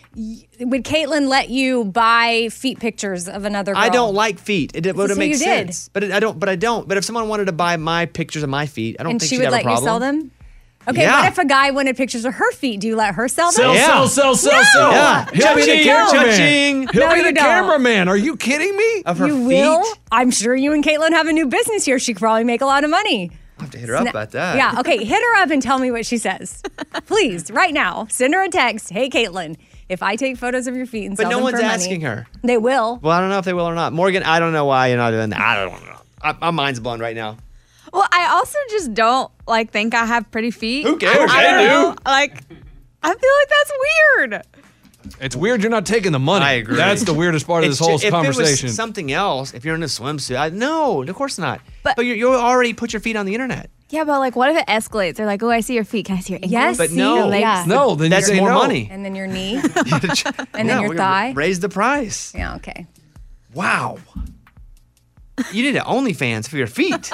would Caitlin let you buy feet pictures of another girl? I don't like feet. It would So make you did. sense. But it, I don't. But I don't. But if someone wanted to buy my pictures of my feet, I don't and think she she'd would have let a problem. you sell them. Okay, Yeah. what if a guy wanted pictures of her feet? Do you let her sell them? Sell, sell, sell, sell, sell. Yeah. He'll be the Cha-ching, cameraman. cha-ching. He'll No, be you the don't. cameraman. Are you kidding me? Of her you feet. will. I'm sure you and Caitlin have a new business here. She could probably make a lot of money. I have to hit her up Sna- about that. Yeah, okay, hit her up and tell me what she says. Please, right now. Send her a text. Hey, Caitlin, if I take photos of your feet and But sell no them one's for money- But no one's asking her. They will. Well, I don't know if they will or not. Morgan, I don't know why you're not doing that. I don't know. I, my mind's blown right now. Well, I also just don't like think I have pretty feet. Who cares? I, I don't do. know. Like, I feel like that's weird. It's weird you're not taking the money. I agree. That's the weirdest part of this whole ju- if conversation. It was something else, if you're in a swimsuit, I, no, of course not. But, you you already put your feet on the internet. Yeah, but like, what if it escalates? They're like, oh, I see your feet. Can I see your ankles? Yes, But see? no, Yeah. No, then you that's more no. money. And then your knee, and then we're your thigh. Raise the price. Yeah, okay. Wow. You need an OnlyFans for your feet.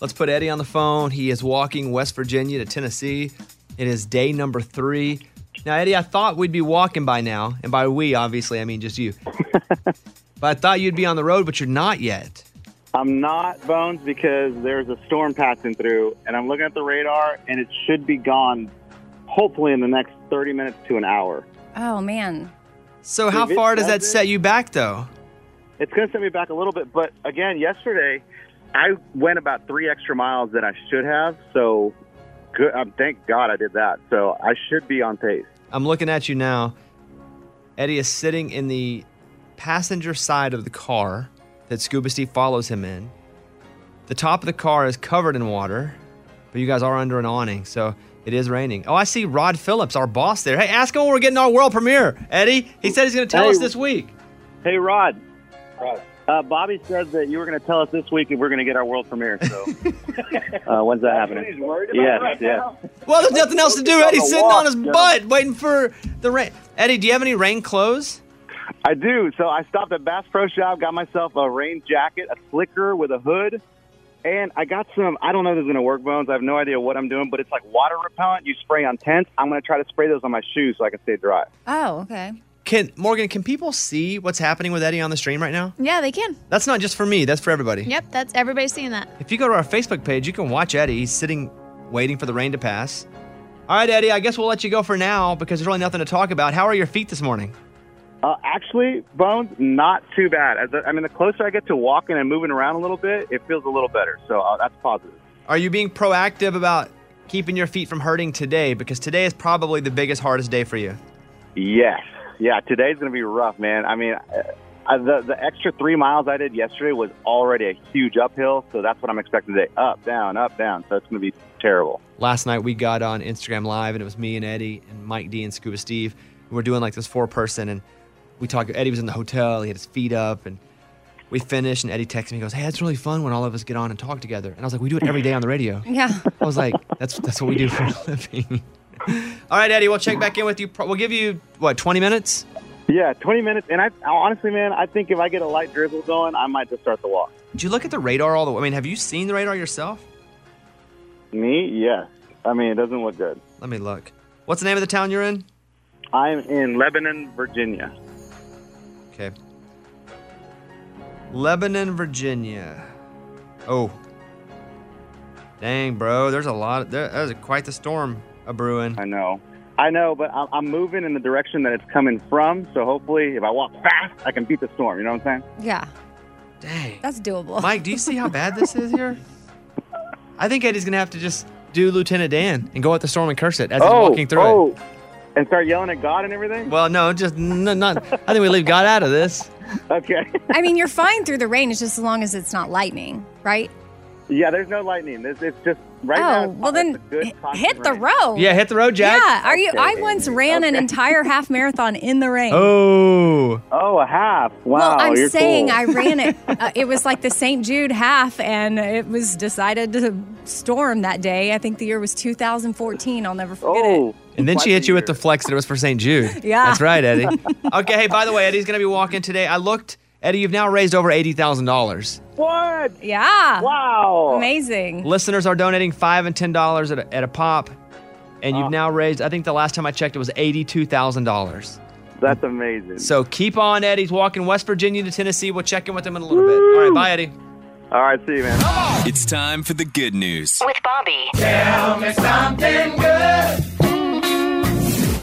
Let's put Eddie on the phone. He is walking West Virginia to Tennessee. It is day number three. Now, Eddie, I thought we'd be walking by now. And by we, obviously, I mean just you. but I thought you'd be on the road, but you're not yet. I'm not Bones because there's a storm passing through, and I'm looking at the radar, and it should be gone, hopefully in the next 30 minutes to an hour. Oh man. So, how If it far does that doesn't- set you back, though? It's going to send me back a little bit, but again, yesterday I went about three extra miles than I should have. So, good. Um, thank God I did that. So I should be on pace. I'm looking at you now. Eddie is sitting in the passenger side of the car that Scuba Steve follows him in. The top of the car is covered in water, but you guys are under an awning, so it is raining. Oh, I see Rod Phillips, our boss there. Hey, ask him when we're getting our world premiere, Eddie. He said he's going to tell Hey. us this week. Hey, Rod. Rod. Uh, Bobby said that you were going to tell us this week if we're going to get our world premiere. So, uh, when's that happening? Yes, yes. Well, there's nothing else to do. He's Eddie's sitting walk, on his Joe. butt waiting for the rain. Eddie, do you have any rain clothes? I do. So I stopped at Bass Pro Shop, got myself a rain jacket, a slicker with a hood, And I got some, I don't know if this is going to work, Bones. I have no idea what I'm doing, but it's like water repellent you spray on tents. I'm going to try to spray those on my shoes so I can stay dry. Oh, okay. Can Morgan? Can people see what's happening with Eddie on the stream right now? Yeah, they can. That's not just for me. That's for everybody. Yep, that's everybody's seeing that. If you go to our Facebook page, you can watch Eddie. He's sitting, waiting for the rain to pass. All right, Eddie. I guess we'll let you go for now because there's really nothing to talk about. How are your feet this morning? Uh, actually, Bones, not too bad. As the, I mean, the closer I get to walking and moving around a little bit, it feels a little better. So uh, that's positive. Are you being proactive about keeping your feet from hurting today? Because today is probably the biggest, hardest day for you. Yes. Yeah, today's going to be rough, man. I mean, uh, the, the extra three miles I did yesterday was already a huge uphill, so that's what I'm expecting today. Up, down, up, down. So it's going to be terrible. Last night we got on Instagram Live and it was me and Eddie and Mike D and Scuba Steve. We were doing like this four person and we talked. Eddie was in the hotel. He had his feet up and we finished. And Eddie texted me. He goes, "Hey, it's really fun when all of us get on and talk together." And I was like, "We do it every day on the radio." Yeah. I was like, "That's that's what we do for a living." All right, Eddie. We'll check back in with you. We'll give you what 20 minutes. Yeah, 20 minutes. And I honestly, man, I think if I get a light drizzle going, I might just start the walk. Did you look at the radar all the way? I mean, have you seen the radar yourself? Me, yes. I mean, it doesn't look good. Let me look. What's the name of the town you're in? I'm in Lebanon, Virginia. Okay. Lebanon, Virginia. Oh. Dang, bro. There's a lot. Of, there, there's quite the storm a brewing. I know. I know, but I'm, I'm moving in the direction that it's coming from. So hopefully, if I walk fast, I can beat the storm. You know what I'm saying? Yeah. Dang. That's doable. Mike, do you see how bad this is here? I think Eddie's gonna have to just do Lieutenant Dan and go at the storm and curse it as he's oh, walking through oh, it. and start yelling at God and everything. Well, no, just n- not. I think we leave God out of this. Okay. I mean, you're fine through the rain. It's just as long as it's not lightning, right? Yeah, there's no lightning. It's, it's just right oh, now. well then hit the road. Yeah, hit the road, Jack. Yeah. Are you? I Okay. once ran an entire half marathon in the rain. Oh. Oh, a half. Wow. well, I'm you're saying cool. I ran it. Uh, it was like the St. Jude half, and it was decided to storm that day. I think the year was 2014. I'll never forget Oh. it. And then she hit you with the flex that it was for St. Jude. Yeah. That's right, Eddie. okay, hey, by the way, Eddie's going to be walking today. I looked, Eddie, you've now raised over $80,000. What? Yeah. Wow. Amazing. Listeners are donating 5 and $10 at a, at a pop. And Uh. you've now raised, I think the last time I checked, it was $82,000. That's amazing. So keep on, Eddie's walking West Virginia to Tennessee. We'll check in with him in a little bit. All right, bye, Eddie. All right, see you, man. It's time for the good news. With Bobby. Tell me something good.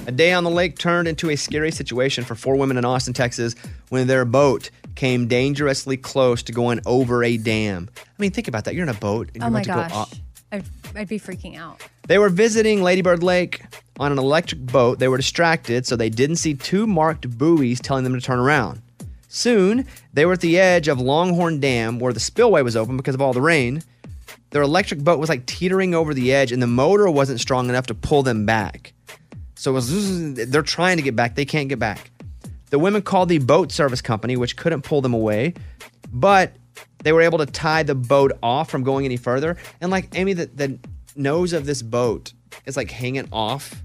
A day on the lake turned into a scary situation for four women in Austin, Texas, when their boat came dangerously close to going over a dam. I mean, think about that. You're in a boat and Oh you're my about to gosh. go up. I'd, I'd be freaking out. They were visiting Lady Bird Lake on an electric boat. They were distracted, so they didn't see two marked buoys telling them to turn around. Soon, they were at the edge of Longhorn Dam where the spillway was open because of all the rain. Their electric boat was like teetering over the edge, and the motor wasn't strong enough to pull them back. So it was, they're trying to get back. They can't get back. The women called the boat service company, which couldn't pull them away, but they were able to tie the boat off from going any further. And like Amy, the, the nose of this boat is like hanging off,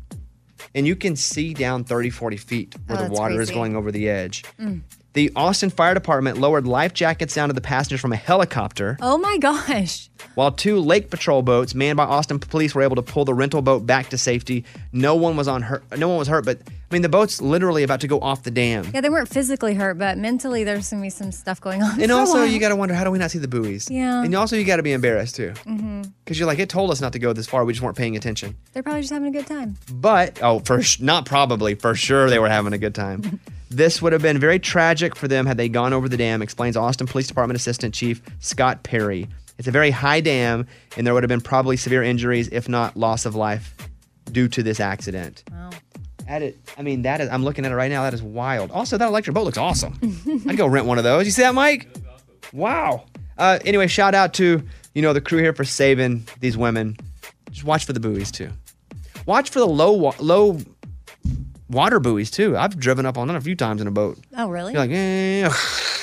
and you can see down 30, 40 feet where Oh, the water is going over the edge. Mm. The Austin Fire Department lowered life jackets down to the passengers from a helicopter, Oh my gosh. while two lake patrol boats manned by Austin police were able to pull the rental boat back to safety. No one was on hurt. No one was hurt, but I mean the boat's literally about to go off the dam. Yeah, they weren't physically hurt, but mentally there's gonna be some stuff going on. And for a also, while. you got to wonder how do we not see the buoys? Yeah. And also, you got to be embarrassed too, mm-hmm. because you're like, it told us not to go this far. We just weren't paying attention. They're probably just having a good time. But oh, for sh- not probably for sure they were having a good time. this would have been very tragic for them had they gone over the dam. Explains Austin Police Department Assistant Chief Scott Perry. It's a very high dam, and there would have been probably severe injuries, if not loss of life, due to this accident. Wow. At it, I mean, that is. I'm looking at it right now. That is wild. Also, that electric boat looks awesome. I'd go rent one of those. You see that, Mike? Wow. Uh, anyway, shout out to you know the crew here for saving these women. Just watch for the buoys too. Watch for the low wa- low water buoys too. I've driven up on them a few times in a boat. Oh really? You're like, eh,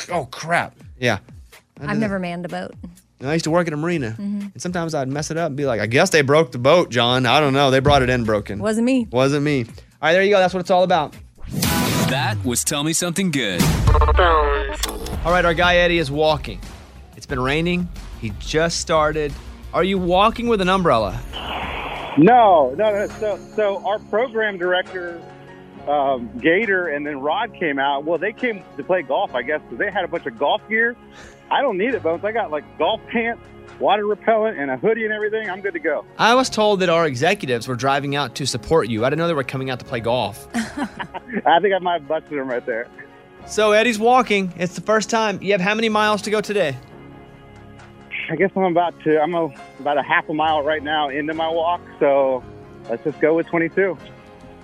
oh crap. Yeah. I've never manned a boat. that. I used to work at a marina, Mhm. and sometimes I'd mess it up and be like, I guess they broke the boat, John. I don't know. They brought it in broken. Wasn't me. Wasn't me. All right, there you go. That's what it's all about. That was Tell Me Something Good. All right, our guy Eddie is walking. It's been raining. He just started. Are you walking with an umbrella? No, no, no. So, so our program director, um, Gator, and then Rod came out. Well, they came to play golf, I guess, because they had a bunch of golf gear. I don't need it, Bones. I got like golf pants, water repellent, and a hoodie and everything. I'm good to go. I was told that our executives were driving out to support you. I didn't know they were coming out to play golf. I think I might have busted him right there. So Eddie's walking. It's the first time. You have how many miles to go today? I guess I'm about to. I'm a, about a half a mile right now into my walk. So let's just go with 22.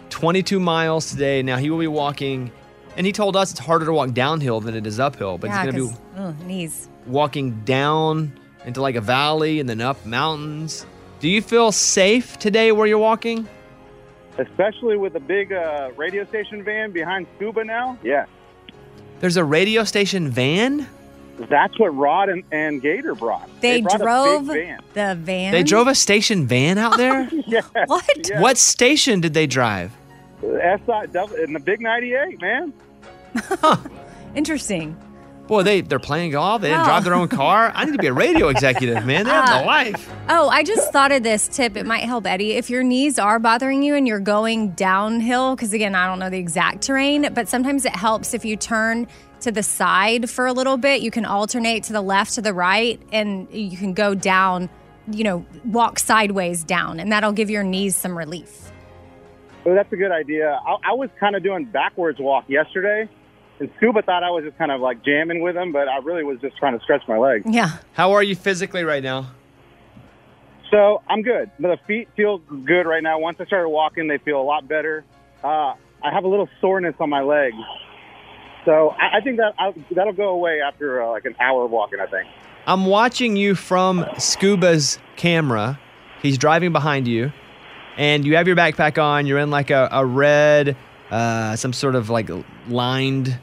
22 miles today. Now he will be walking, and he told us it's harder to walk downhill than it is uphill, but yeah, he's going to be ugh, mm, knees. walking down into like a valley and then up mountains. Do you feel safe today where you're walking? Especially with a big uh, radio station van behind Scuba now. Yeah, There's a radio station van. that's what Rod and, and Gator brought. They, brought drove van. the van. They drove a station van out there. yeah. What? Yeah. What station did they drive? SI double in the big 98, man. Interesting. Boy, they they're playing golf. They didn't Oh. drive their own car. I need to be a radio executive, man. They have Ah. the life. Oh, I just thought of this tip. It might help Eddie. If your knees are bothering you and you're going downhill, because again, I don't know the exact terrain, but sometimes it helps if you turn to the side for a little bit. You can alternate to the left, to the right, and you can go down, you know, walk sideways down, and that'll give your knees some relief. Oh, that's a good idea. I, I was kind of doing backwards walk yesterday, and Scuba thought I was just kind of like jamming with him, but I really was just trying to stretch my legs. Yeah. How are you physically right now? So I'm good. The feet feel good right now. Once I started walking, they feel a lot better. Uh, I have a little soreness on my legs, so I, I think that i that'll go away after uh, like an hour of walking. I think. I'm watching you from Scuba's camera. He's driving behind you, and you have your backpack on. You're in like a, a red, uh, some sort of like lined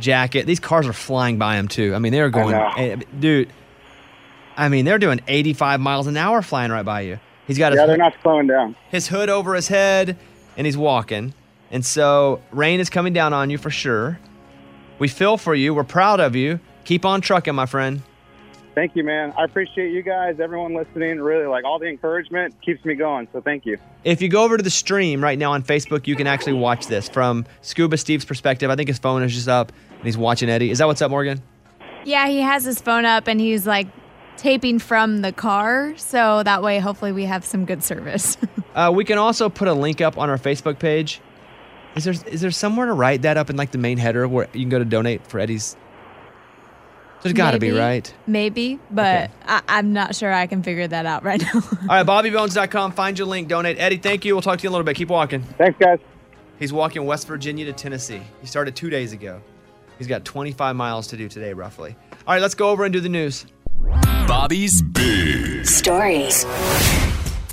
jacket. These cars are flying by him too. I mean, they're going, know. eh, dude. I mean, they're doing 85 miles an hour flying right by you. He's got his, Yeah, they're not slowing down. his hood over his head, and he's walking. And so rain is coming down on you for sure. We feel for you. We're proud of you. Keep on trucking, my friend. Thank you, man. I appreciate you guys, everyone listening. Really, like all the encouragement keeps me going. So thank you. If you go over to the stream right now on Facebook, you can actually watch this from Scuba Steve's perspective. I think his phone is just up and he's watching Eddie. Is that what's up, Morgan? Yeah, he has his phone up and he's like taping from the car. So that way, hopefully, we have some good service. Uh, we can also put a link up on our Facebook page. Is there is there somewhere to write that up in like the main header where you can go to donate for Eddie's? There's got to be right. Maybe, but I, I'm not sure I can figure that out right now. All right, BobbyBones.com. Find your link. Donate. Eddie, thank you. We'll talk to you in a little bit. Keep walking. Thanks, guys. He's walking West Virginia to Tennessee. He started two days ago. He's got 25 miles to do today, roughly. All right, let's go over and do the news. Bobby's Big Stories.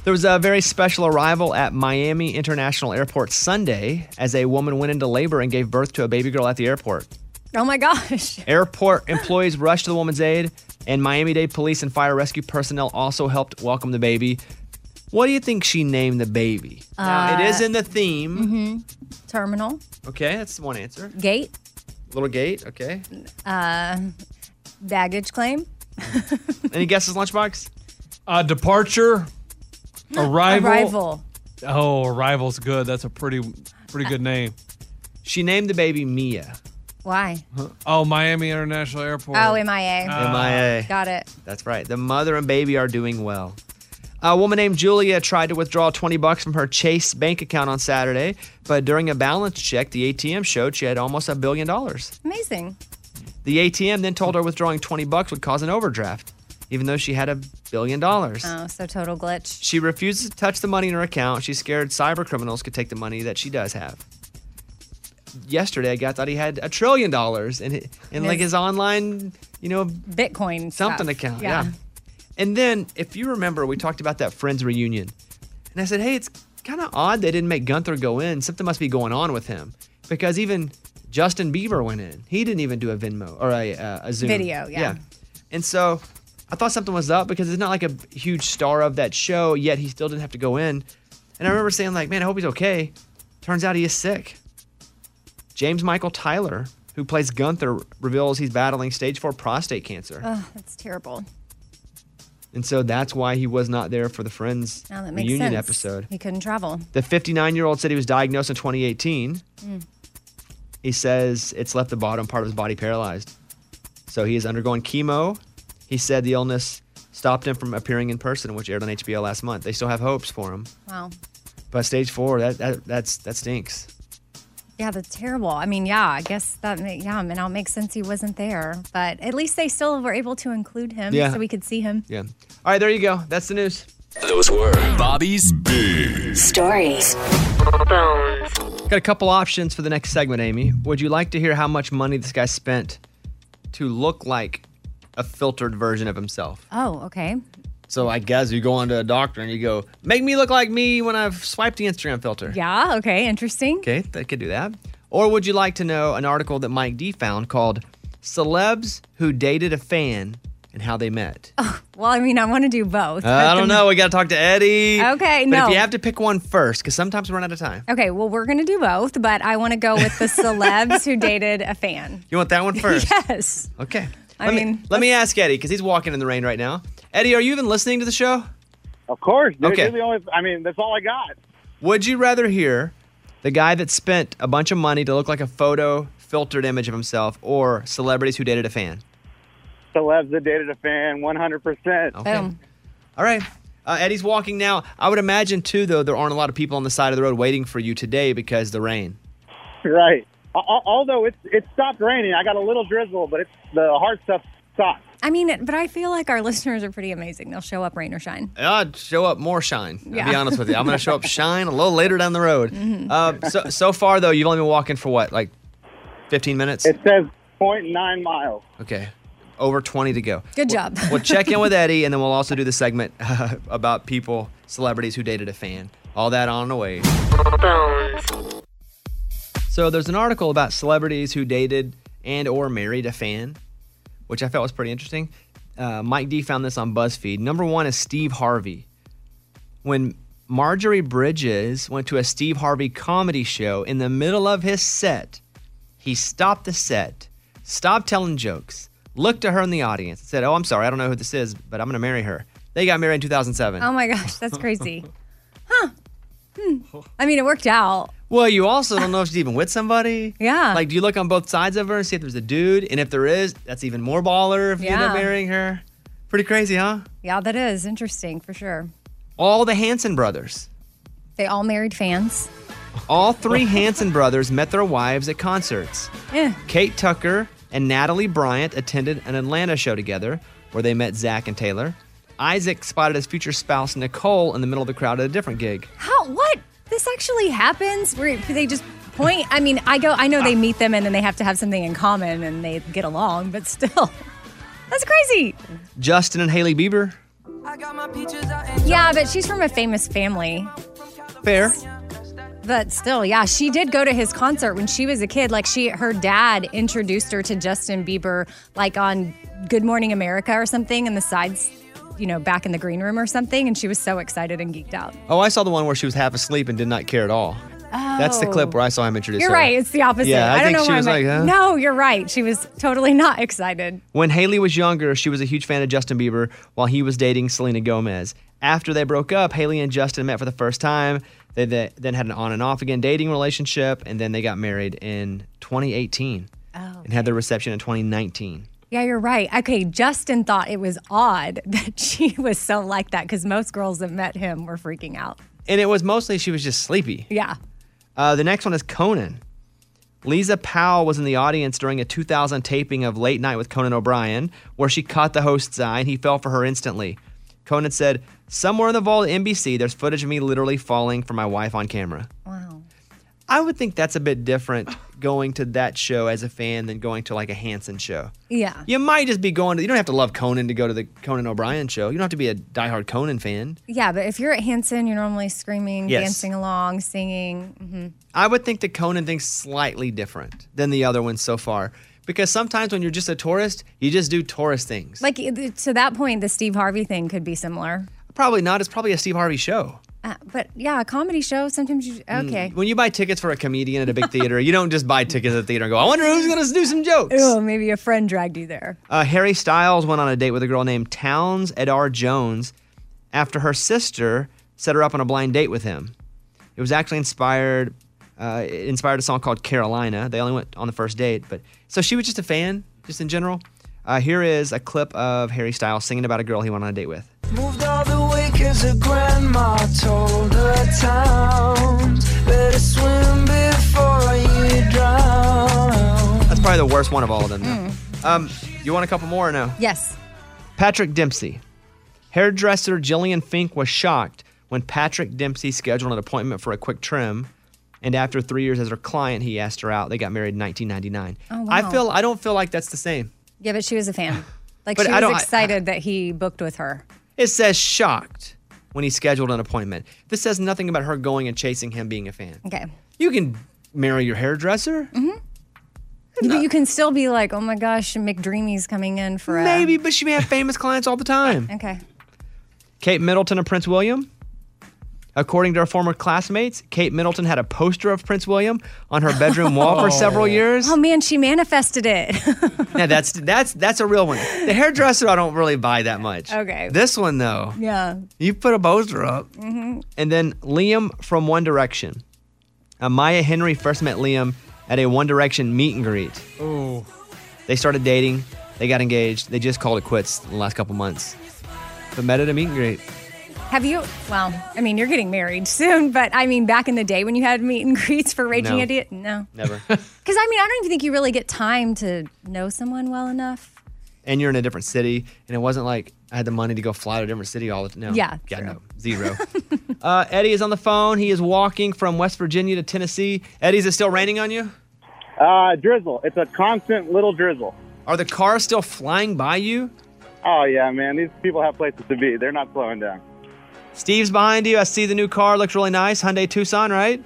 There was a very special arrival at Miami International Airport Sunday as a woman went into labor and gave birth to a baby girl at the airport. Oh my gosh. Airport employees rushed to the woman's aid, and Miami Dade police and fire rescue personnel also helped welcome the baby. What do you think she named the baby? now, it Uh, is in the theme. hmm Terminal. Okay, that's one answer. Gate. Little gate, okay. Uh, baggage claim. Any guesses, Lunchbox? Uh, departure, arrival. Arrival. Oh, arrival's good. That's a pretty pretty good name. She named the baby Mia. Why? Oh, Miami International Airport. Oh, MIA. MIA. Got it. That's right. The mother and baby are doing well. A woman named Julia tried to withdraw 20 bucks from her Chase bank account on Saturday, but during a balance check, the ATM showed she had almost a billion dollars. Amazing. The ATM then told her withdrawing 20 bucks would cause an overdraft, even though she had a billion dollars. Oh, so total glitch. She refuses to touch the money in her account. She's scared cyber criminals could take the money that she does have. Yesterday, a guy thought he had a trillion dollars in, in like His- his online, you know, Bitcoin something stuff. account. Yeah. Yeah. And then, if you remember, we talked about that Friends reunion. And I said, hey, it's kind of odd they didn't make Gunther go in. Something must be going on with him. Because even Justin Bieber went in. He didn't even do a Venmo or a, uh, a Zoom. Video, yeah. And so I thought something was up because it's not like a huge star of that show, yet he still didn't have to go in. And I remember saying, like, man, I hope he's okay. Turns out he is sick. James Michael Tyler, who plays Gunther, reveals he's battling stage four prostate cancer. Oh, that's terrible. And so that's why he was not there for the Friends makes reunion sense. episode. He couldn't travel. The 59 year old said he was diagnosed in 2018. Mm. He says it's left the bottom part of his body paralyzed. So he is undergoing chemo. He said the illness stopped him from appearing in person, which aired on HBO last month. They still have hopes for him. Wow. But stage four, that, that that's that stinks. Yeah, that's terrible. I mean, yeah, I guess that, ma- yeah, I mean, it makes sense he wasn't there. But at least they still were able to include him Yeah. so we could see him. Yeah. All right, there you go. That's the news. Those were Bobby's Big Stories. Got a couple options for the next segment, Amy. Would you like to hear how much money this guy spent to look like a filtered version of himself? Oh, okay. So I guess you go onto a doctor and you go, make me look like me when I've swiped the Instagram filter. Yeah, okay, interesting. Okay, they could do that. Or would you like to know an article that Mike D found called Celebs Who Dated a Fan and How They Met? Oh, Well, I mean, I want to do both. Uh, I don't know. We got to talk to Eddie. Okay, but no. if you have to pick one first, because sometimes we run out of time. Okay, well, we're going to do both, but I want to go with the celebs who dated a fan. You want that one first? yes. Okay. I let mean, me, let me ask Eddie because he's walking in the rain right now. Eddie, are you even listening to the show? Of course. Dude, Okay. You're the only, I mean, that's all I got. Would you rather hear the guy that spent a bunch of money to look like a photo filtered image of himself or celebrities who dated a fan? Celebs that dated a fan, 100%. Okay. All right. Uh, Eddie's walking now. I would imagine, too, though, there aren't a lot of people on the side of the road waiting for you today because the rain. Right. Al- al- Although it's it stopped raining, I got a little drizzle, but it's the hard stuff stopped. I mean, but I feel like our listeners are pretty amazing. They'll show up rain or shine. I'd show up more shine. I'll be honest with you. I'm going to show up shine a little later down the road. Mhm. Uh, so, so far, though, you've only been walking for what, like 15 minutes? It says 0.9 miles. Okay. Over 20 to go. Good job. We'll check in with Eddie, and then we'll also do the segment about people, celebrities who dated a fan. All that on the way. So there's an article about celebrities who dated and or married a fan, which I felt was pretty interesting. Uh, Mike D found this on BuzzFeed. Number one is Steve Harvey. When Marjorie Bridges went to a Steve Harvey comedy show in the middle of his set, he stopped the set, stopped telling jokes, looked at her in the audience, and said, "Oh, I'm sorry, I don't know who this is, but I'm going to marry her." They got married in 2007. Oh my gosh, that's crazy. Hmm. I mean, it worked out. Well, you also don't know if she's even with somebody. Yeah. Like, do you look on both sides of her and see if there's a dude? And if there is, that's even more baller if you end up Yeah. marrying her. Pretty crazy, huh? Yeah, that is interesting for sure. All the Hanson brothers. They all married fans. All three Hanson brothers met their wives at concerts. Yeah. Kate Tucker and Natalie Bryant attended an Atlanta show together where they met Zac and Taylor. Isaac spotted his future spouse Nicole in the middle of the crowd at a different gig. How? What? This actually happens? Where they just point? I mean, I go. I know they meet them and then they have to have something in common and they get along, but still, that's crazy. Justin and Hailey Bieber. Yeah, but she's from a famous family. Fair. But still, yeah, she did go to his concert when she was a kid. Like she, her dad introduced her to Justin Bieber, like on Good Morning America or something, in the sides, you know, back in the green room or something, and she was so excited and geeked out. Oh, I saw the one where she was half asleep and did not care at all. That's the clip Oh. where I saw him introduce her. You're her. right. It's the opposite. Yeah, I don't know why was like, huh? No, you're right. She was totally not excited. When Hailey was younger, she was a huge fan of Justin Bieber while he was dating Selena Gomez. After they broke up, Hailey and Justin met for the first time. They th- then had an on and off again dating relationship, and then they got married in 2018 Oh. and had their reception in 2019. Yeah, you're right. Okay, Justin thought it was odd that she was so like that because most girls that met him were freaking out. And it was mostly she was just sleepy. Yeah. Uh, the next one is Conan. Lisa Powell was in the audience during a 2000 taping of Late Night with Conan O'Brien, where she caught the host's eye and he fell for her instantly. Conan said, Somewhere in the vault at NBC, there's footage of me literally falling for my wife on camera. Wow. I would think that's a bit different going to that show as a fan than going to like a Hanson show. Yeah. You might just be going to, you don't have to love Conan to go to the Conan O'Brien show. You don't have to be a diehard Conan fan. Yeah, but if you're at Hanson, you're normally screaming, Yes. dancing along, singing. hmm I would think the Conan thing's slightly different than the other ones so far. Because sometimes when you're just a tourist, you just do tourist things. Like it- to that point, the Steve Harvey thing could be similar. Probably not. It's probably a Steve Harvey show. Uh, but yeah, a comedy show. Sometimes you okay. Mm. When you buy tickets for a comedian at a big theater, you don't just buy tickets at the theater and go, I wonder who's going to do some jokes. Oh, maybe a friend dragged you there. Uh, Harry Styles went on a date with a girl named Towns Edar Jones after her sister set her up on a blind date with him. It was actually inspired. Uh, it inspired a song called Carolina. They only went on the first date, but so she was just a fan, just in general. Uh, here is a clip of Harry Styles singing about a girl he went on a date with. Moved all the way cause her grandma told her towns Better swim before you drown That's probably the worst one of all of them. Though. Um, you want a couple more or no? Yes. Patrick Dempsey. Hairdresser Jillian Fink was shocked when Patrick Dempsey scheduled an appointment for a quick trim. And after three years as her client, he asked her out. They got married in 1999. Oh, wow. I feel I don't feel like that's the same. Yeah, but she was a fan. Like But she I was don't- I- excited that he booked with her. It says shocked when he scheduled an appointment. This says nothing about her going and chasing him being a fan. Okay. You can marry your hairdresser. Mm-hmm. But you can still be like, oh my gosh, McDreamy's coming in for a. Maybe, but she may have famous clients all the time. Okay. Kate Middleton and Prince William. According to her former classmates, Kate Middleton had a poster of Prince William on her bedroom wall for several years. Oh man, she manifested it. Yeah, that's that's that's a real one. The hairdresser, I don't really buy that much. Okay. This one though, yeah. you put a poster up. hmm And then Liam from One Direction. Uh, Maya Henry first met Liam at a One Direction meet and greet. Oh. They started dating. They got engaged. They just called it quits in the last couple months. But met at a meet and greet. Have you? Well, I mean, you're getting married soon, but I mean, back in the day when you had meet and greets for Raging No. Idiot, no. Never. Because I mean, I don't even think you really get time to know someone well enough. and you're in a different city, and it wasn't like I had the money to go fly to a different city all the time. No. Yeah, Yeah, no. Zero. uh, Eddie is on the phone. He is walking from West Virginia to Tennessee. Eddie, is it still raining on you? Uh, drizzle. It's a constant little drizzle. Are the cars still flying by you? Oh yeah, man. These people have places to be. They're not slowing down. Steve's behind you. I see the new car. Looks really nice. Hyundai Tucson, right?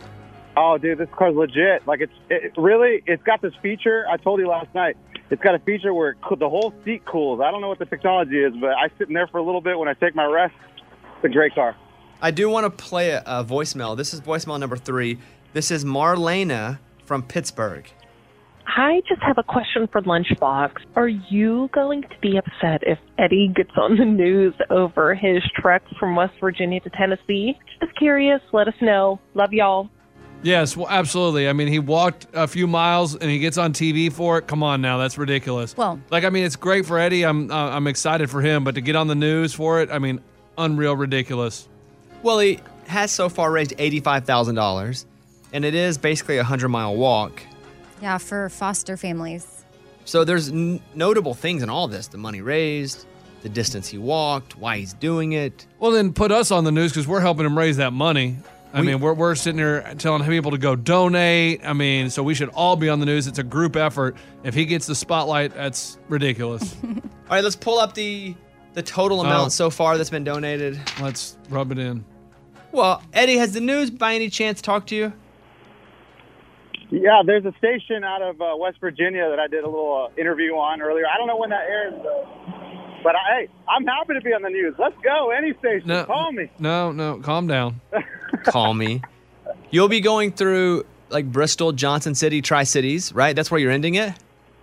Oh, dude, this car's legit. Like it's it, really, it's got this feature. I told you last night. It's got a feature where it, coo- the whole seat cools. I don't know what the technology is, but I sit in there for a little bit when I take my rest. It's a great car. I do want to play a, a voicemail. This is voicemail number three. This is Marlena from Pittsburgh. I just have a question for Lunchbox. Are you going to be upset if Eddie gets on the news over his trek from West Virginia to Tennessee? Just curious. Let us know. Love y'all. Yes, well, absolutely. I mean, he walked a few miles and he gets on TV for it. Come on now, that's ridiculous. Well- like I mean, it's great for Eddie. I'm uh, I'm excited for him, but to get on the news for it, I mean, unreal, ridiculous. Well, he has so far raised $85,000, and it is basically a 100 mile walk. Yeah, for foster families. So there's n- notable things in all this the money raised, the distance he walked, why he's doing it. Well, then put us on the news because we're helping him raise that money. I We- mean, we're, we're sitting here telling people to go donate. I mean, so we should all be on the news. It's a group effort. If he gets the spotlight, that's ridiculous. All right, let's pull up the the total oh. amount Oh. so far that's been donated. Let's rub it in. Well, Eddie, has the news by any chance talked to you? Yeah, there's a station out of uh, West Virginia that I did a little uh, interview on earlier. I don't know when that airs, though. But I, hey, I'm happy to be on the news. Let's go. Any station, No. call me. No, no, calm down. Call me. You'll be going through like Bristol, Johnson City, Tri Cities, right? That's where you're ending it?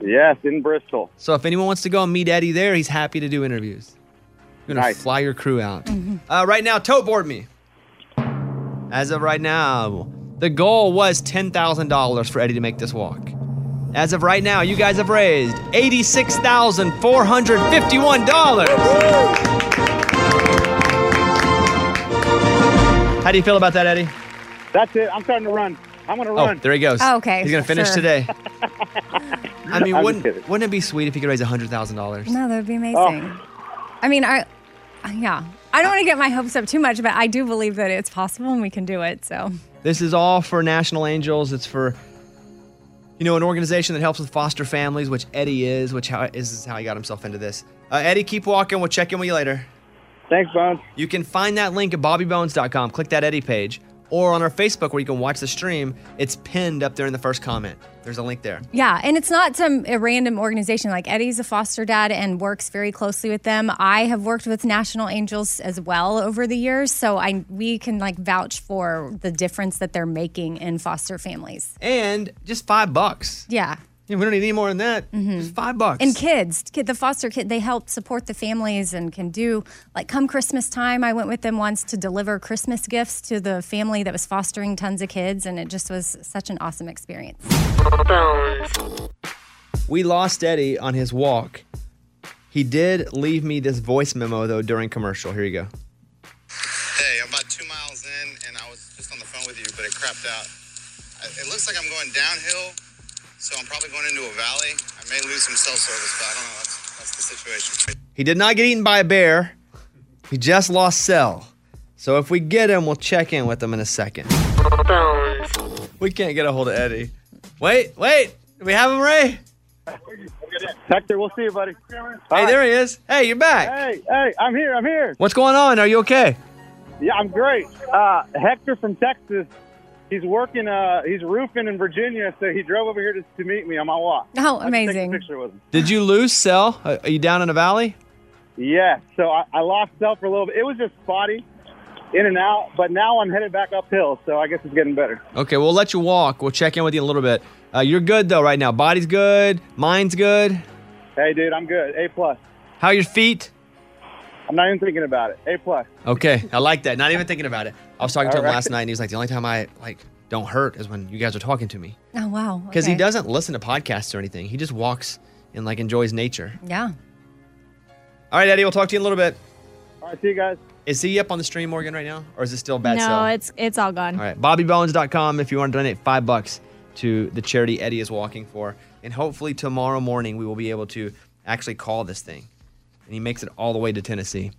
Yes, in Bristol. So if anyone wants to go and meet Eddie there, he's happy to do interviews. You're gonna Nice. fly your crew out. Uh, right now, tote board me. As of right now, the goal was ten thousand dollars for Eddie to make this walk. As of right now, you guys have raised eighty-six thousand four hundred fifty-one dollars. How do you feel about that, Eddie? That's it. I'm starting to run. I'm going to run. Oh, run. there he goes. Oh, okay, He's gonna finish sure. today. I mean, I'm wouldn't kidding. wouldn't it be sweet if he could raise hundred thousand dollars? No, that would be amazing. Oh. I mean, I, yeah, I don't want to get my hopes up too much, but I do believe that it's possible and we can do it. So, This is all for National Angels. It's for, you know, an organization that helps with foster families, which Eddie is, which how, this is how he got himself into this. Uh, Eddie, keep walking. We'll check in with you later. Thanks, Bones. You can find that link at bobbybones.com. Click that Eddie page. Or on our Facebook where you can watch the stream. It's pinned up there in the first comment. There's a link there. Yeah, and it's not some a random organization. Like Eddie's a foster dad and works very closely with them. I have worked with National Angels as well over the years, so I we can like vouch for the difference that they're making in foster families. And just five bucks. Yeah. Yeah, we don't need any more than that. Mm-hmm. Just five bucks. And kids, kid, the foster kid, they help support the families and can do like come Christmas time. I went with them once to deliver Christmas gifts to the family that was fostering tons of kids, and it just was such an awesome experience. We lost Eddie on his walk. He did leave me this voice memo though during commercial. Here you go. Hey, I'm about two miles in, and I was just on the phone with you, but it crapped out. It looks like I'm going downhill, so I'm probably going into a valley. I may lose some cell service, but I don't know. That's, that's the situation. He did not get eaten by a bear. He just lost cell. So if we get him, we'll check in with him in a second. We can't get a hold of Eddie. Wait, wait. Do we have him, Ray? Hector, we'll see you, buddy. Hey, there he is. Hey, you're back. Hey, hey, I'm here. I'm here. What's going on? Are you okay? Yeah, I'm great. Uh, Hector from Texas. He's working. Uh, he's roofing in Virginia, so he drove over here to, to meet me on my walk. Oh, I take a amazing. picture with him. Did you lose cell? Uh, Are you down in a valley? Yeah, so I, I lost cell for a little bit. It was just spotty, in and out. But now I'm headed back uphill, so I guess it's getting better. Okay, we'll let you walk. We'll check in with you in a little bit. Uh, you're good though right now. Body's good. Mind's good. Hey, dude, I'm good. A plus. How are your feet? I'm not even thinking about it. A plus. Okay, I like that. Not even thinking about it. I was talking to All him right. last night, and he was like, "The only time I like don't hurt is when you guys are talking to me." Oh wow. Because he doesn't listen to podcasts or anything. He just walks and like enjoys nature. Yeah. All right, Eddie, we'll talk to you in a little bit. All right, see you guys. Is he up on the stream, Morgan, right now, or is it still bad no, cell? it's it's all gone. All right, BobbyBones.com if you want to donate five bucks to the charity Eddie is walking for. And hopefully tomorrow morning we will be able to actually call this thing. And he makes it all the way to Tennessee.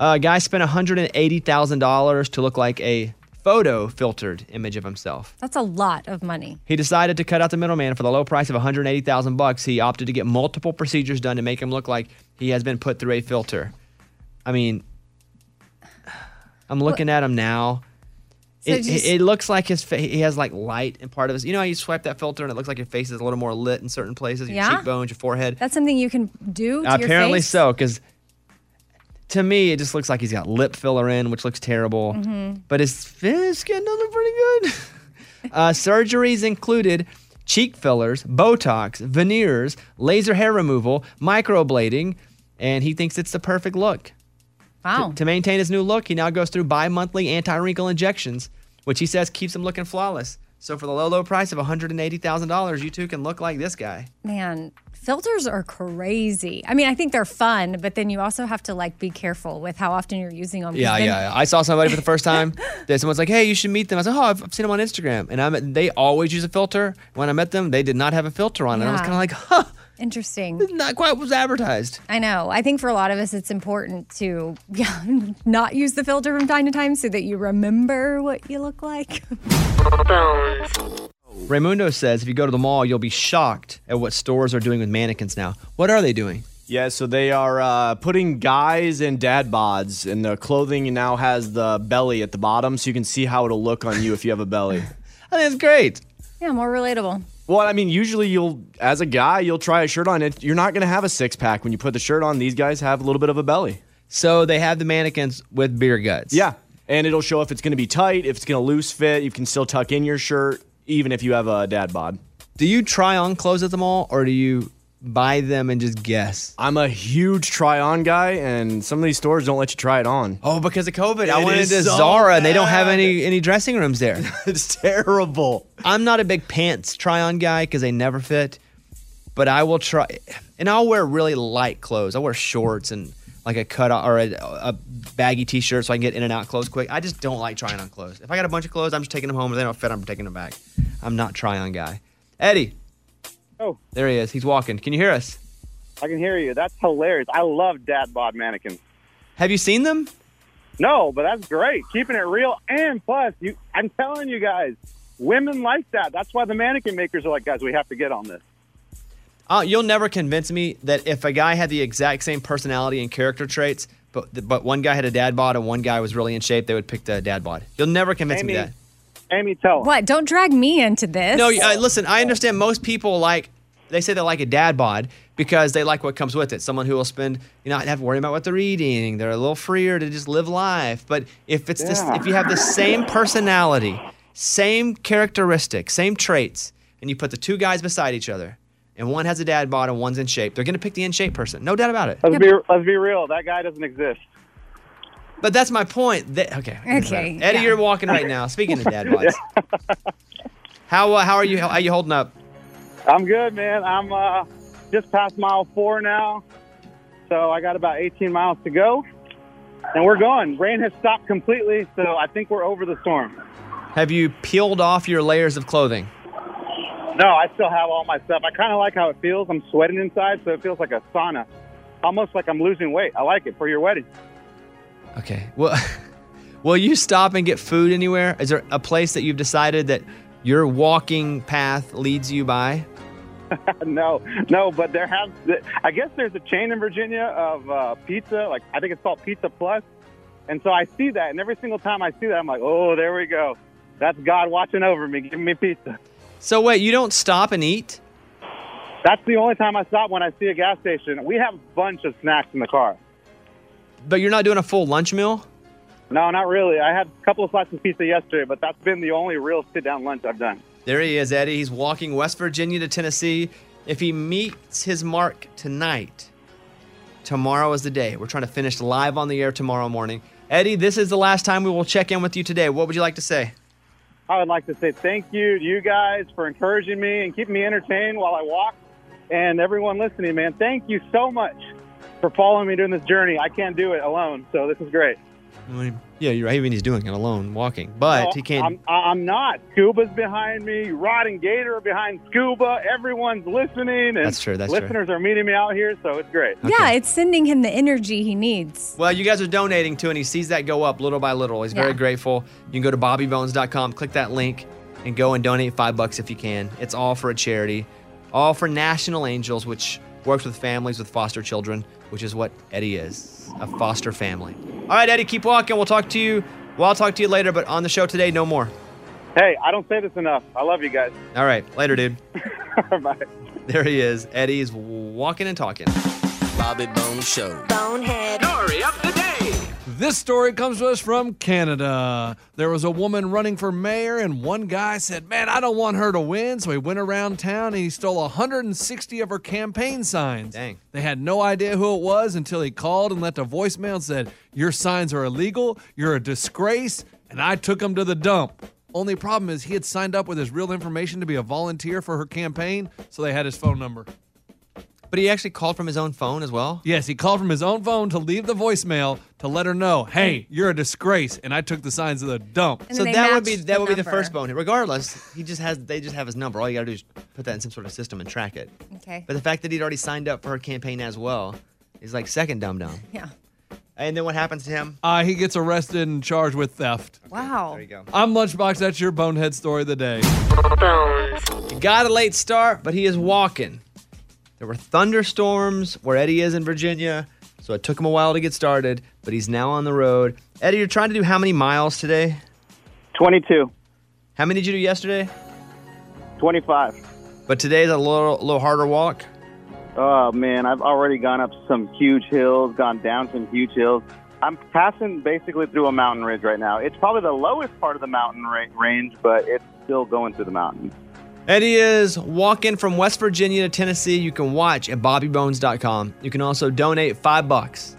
Uh, a guy spent $180,000 to look like a photo filtered image of himself. That's a lot of money. He decided to cut out the middleman for the low price of 180,000 bucks. He opted to get multiple procedures done to make him look like he has been put through a filter. I mean, I'm looking at him now. So It, just- it, looks like his face. He has like light in part of his. You know, how you swipe that filter and it looks like your face is a little more lit in certain places. Your Yeah? cheekbones, your forehead. That's something you can do to Apparently your face. so, because to me it just looks like he's got lip filler in, which looks terrible. Mhm. But his his skin does look pretty good. uh, surgeries included cheek fillers, Botox, veneers, laser hair removal, microblading, and he thinks it's the perfect look. Wow. To, to maintain his new look, he now goes through bi-monthly anti-wrinkle injections, which he says keeps him looking flawless. So for the low, low price of $180,000, you two can look like this guy. Man, filters are crazy. I mean, I think they're fun, but then you also have to like be careful with how often you're using them. Yeah, then- yeah. I saw somebody for the first time. that someone's like, "Hey, you should meet them." I said, "Oh, I've, I've seen them on Instagram." And I'm they always use a filter. When I met them, they did not have a filter on. And I was kind of like, "Huh, Interesting. not quite what was advertised." I know. I think for a lot of us, it's important to yeah, not use the filter from time to time so that you remember what you look like. Raymundo says, if you go to the mall, you'll be shocked at what stores are doing with mannequins now. What are they doing? Yeah, so they are uh, putting guys in dad bods, and the clothing now has the belly at the bottom, so you can see how it'll look on you if you have a belly. I think it's great. yeah, more relatable. Well, I mean, usually you'll, as a guy, you'll try a shirt on. It you're not going to have a six pack when you put the shirt on. These guys have a little bit of a belly. So they have the mannequins with beer guts. Yeah, and it'll show if it's going to be tight, if it's going to loose fit. You can still tuck in your shirt, even if you have a dad bod. Do you try on clothes at the mall, or do you buy them and just guess? I'm a huge try on guy, and some of these stores don't let you try it on. Oh, because of COVID. I It went is into so Zara and they don't have any any dressing rooms there. it's terrible. I'm not a big pants try on guy because they never fit, but I will try. And I'll wear really light clothes. I'll wear shorts and like a cut or a, a baggy t shirt so I can get in and out clothes quick. I just don't like trying on clothes. If I got a bunch of clothes, I'm just taking them home. If they don't fit, I'm taking them back. I'm not try on guy. Eddie. Oh. There he is. He's walking. Can you hear us? I can hear you. That's hilarious. I love dad bod mannequins. Have you seen them? No, but that's great. Keeping it real, and plus, you. I'm telling you guys, women like that. That's why the mannequin makers are like, guys, we have to get on this. Uh, you'll never convince me that if a guy had the exact same personality and character traits, but but one guy had a dad bod and one guy was really in shape, they would pick the dad bod. You'll never convince Amy, me that. Amy, tell 'em. What? Don't drag me into this. No, uh, listen, I understand most people like, they say they like a dad bod because they like what comes with it. Someone who will spend, you know, not have to worry about what they're eating. They're a little freer to just live life. But if it's this, if you have the same personality, same characteristics, same traits, and you put the two guys beside each other, and one has a dad bod and one's in shape, they're going to pick the in shape person. No doubt about it. Let's be let's be real. That guy doesn't exist. But that's my point. That- okay. Okay, Eddie, yeah. you're walking right now. Speaking of dad bods, how uh, how are you? How are you holding up? I'm good, man. I'm uh, just past mile four now, so I got about 18 miles to go, and we're going. Rain has stopped completely, so I think we're over the storm. Have you peeled off your layers of clothing? No, I still have all my stuff. I kind of like how it feels. I'm sweating inside, so it feels like a sauna, almost like I'm losing weight. I like it for your wedding. Okay. Well, will you stop and get food anywhere? Is there a place that you've decided that your walking path leads you by? no, no, but there have. I guess there's a chain in Virginia of uh, pizza. Like I think it's called Pizza Plus. Plus, and so I see that, and every single time I see that, I'm like, oh, there we go. That's God watching over me, giving me pizza. So wait, you don't stop and eat? That's the only time I stop when I see a gas station. We have a bunch of snacks in the car. But you're not doing a full lunch meal? No, not really. I had a couple of slices of pizza yesterday, but that's been the only real sit down lunch I've done. There he is, Eddie. He's walking West Virginia to Tennessee. If he meets his mark tonight, tomorrow is the day. We're trying to finish live on the air tomorrow morning. Eddie, this is the last time we will check in with you today. What would you like to say? I would like to say thank you to you guys for encouraging me and keeping me entertained while I walk. And everyone listening, man, thank you so much for following me during this journey. I can't do it alone, so this is great. Yeah, you're right. Even he's doing it alone, walking, but No, he can't. I'm, I'm not. Scuba's behind me. Rod and Gator are behind Scuba. Everyone's listening. And That's true, that's true. listeners are meeting me out here, so it's great. Yeah, it's sending him the energy he needs. Well, you guys are donating to, and he sees that go up little by little. He's very grateful. You can go to bobbybones.com, click that link, and go and donate five bucks if you can. It's all for a charity, all for National Angels, which works with families with foster children, which is what Eddie is a foster family. All right, Eddie, keep walking. We'll talk to you. Well, I'll talk to you later, but on the show today, no more. Hey, I don't say this enough. I love you guys. All right, later, dude. Bye. There he is. Eddie's walking and talking. Bobby Bone Show. Bonehead. Story of the day. This story comes to us from Canada. There was a woman running for mayor, and one guy said, Man, I don't want her to win. So he went around town and he stole 160 of her campaign signs. Dang. They had no idea who it was until he called and left a voicemail and said, Your signs are illegal, you're a disgrace, and I took them to the dump. Only problem is he had signed up with his real information to be a volunteer for her campaign, so they had his phone number. But he actually called from his own phone as well? Yes, he called from his own phone to leave the voicemail to let her know, hey, you're a disgrace, and I took the signs of the dump. And so then they that would be matched that the would be the number. first bone. Regardless, he just has they just have his number. All you gotta do is put that in some sort of system and track it. Okay. But the fact that he'd already signed up for her campaign as well is like second dumb dumb. Yeah. And then what happens to him? Uh, he gets arrested and charged with theft. Wow. There you go. I'm Lunchbox. That's your bonehead story of the day. He got a late start, but he is walking. There were thunderstorms where Eddie is in Virginia, so it took him a while to get started, but he's now on the road. Eddie, you're trying to do how many miles today? 22, How many did you do yesterday? 25. But today's a little, a little harder walk. Oh man, I've already gone up some huge hills, gone down some huge hills. I'm passing basically through a mountain ridge right now. It's probably the lowest part of the mountain range, but it's still going through the mountains. Eddie is walking from West Virginia to Tennessee. You can watch at bobbybones.com. You can also donate five bucks.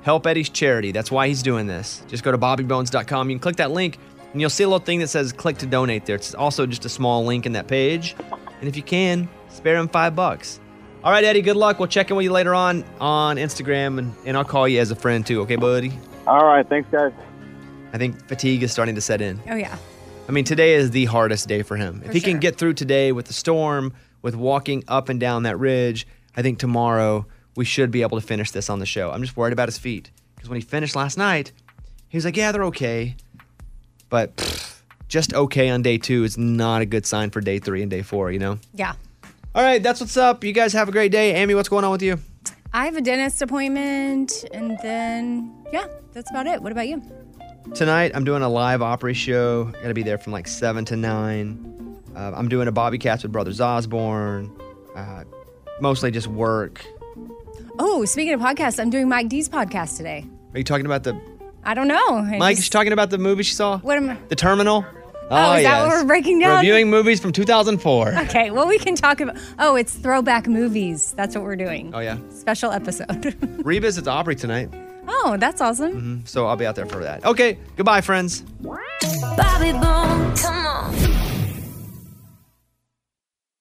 Help Eddie's charity. That's why he's doing this. Just go to bobbybones.com. You can click that link, and you'll see a little thing that says click to donate there. It's also just a small link in that page. And if you can, spare him five bucks. All right, Eddie, good luck. We'll check in with you later on on Instagram, and, and I'll call you as a friend too, okay, buddy? All right, thanks, guys. I think fatigue is starting to set in. Oh yeah. I mean, today is the hardest day for him. if For he can get through today with the storm, with walking up and down that ridge, I think tomorrow we should be able to finish this on the show. I'm just worried about his feet because when he finished last night, he was like, "Yeah, they're okay," but pff, just okay on day two is not a good sign for day three and day four. You know. Yeah. All right, that's what's up. You guys have a great day. Amy, what's going on with you? I have a dentist appointment, and then yeah, that's about it. What about you? Tonight I'm doing a live Opry show. Got to be there from like seven to nine. Uh, I'm doing a BobbyCast with Brothers Osborne. Uh, mostly just work. Oh, speaking of podcasts, I'm doing Mike D's podcast today. Are you talking about the I don't know. I Mike? just- talking about the movie she saw? what am I? The Terminal. Oh, is that what we're breaking down? Reviewing movies from 2004. Okay, well, we can talk about. Oh, it's throwback movies. That's what we're doing. Oh yeah. Special episode. Revisits Opry tonight, oh, that's awesome. Mm-hmm. so I'll be out there for that. Okay, goodbye, friends. Bobby Bones.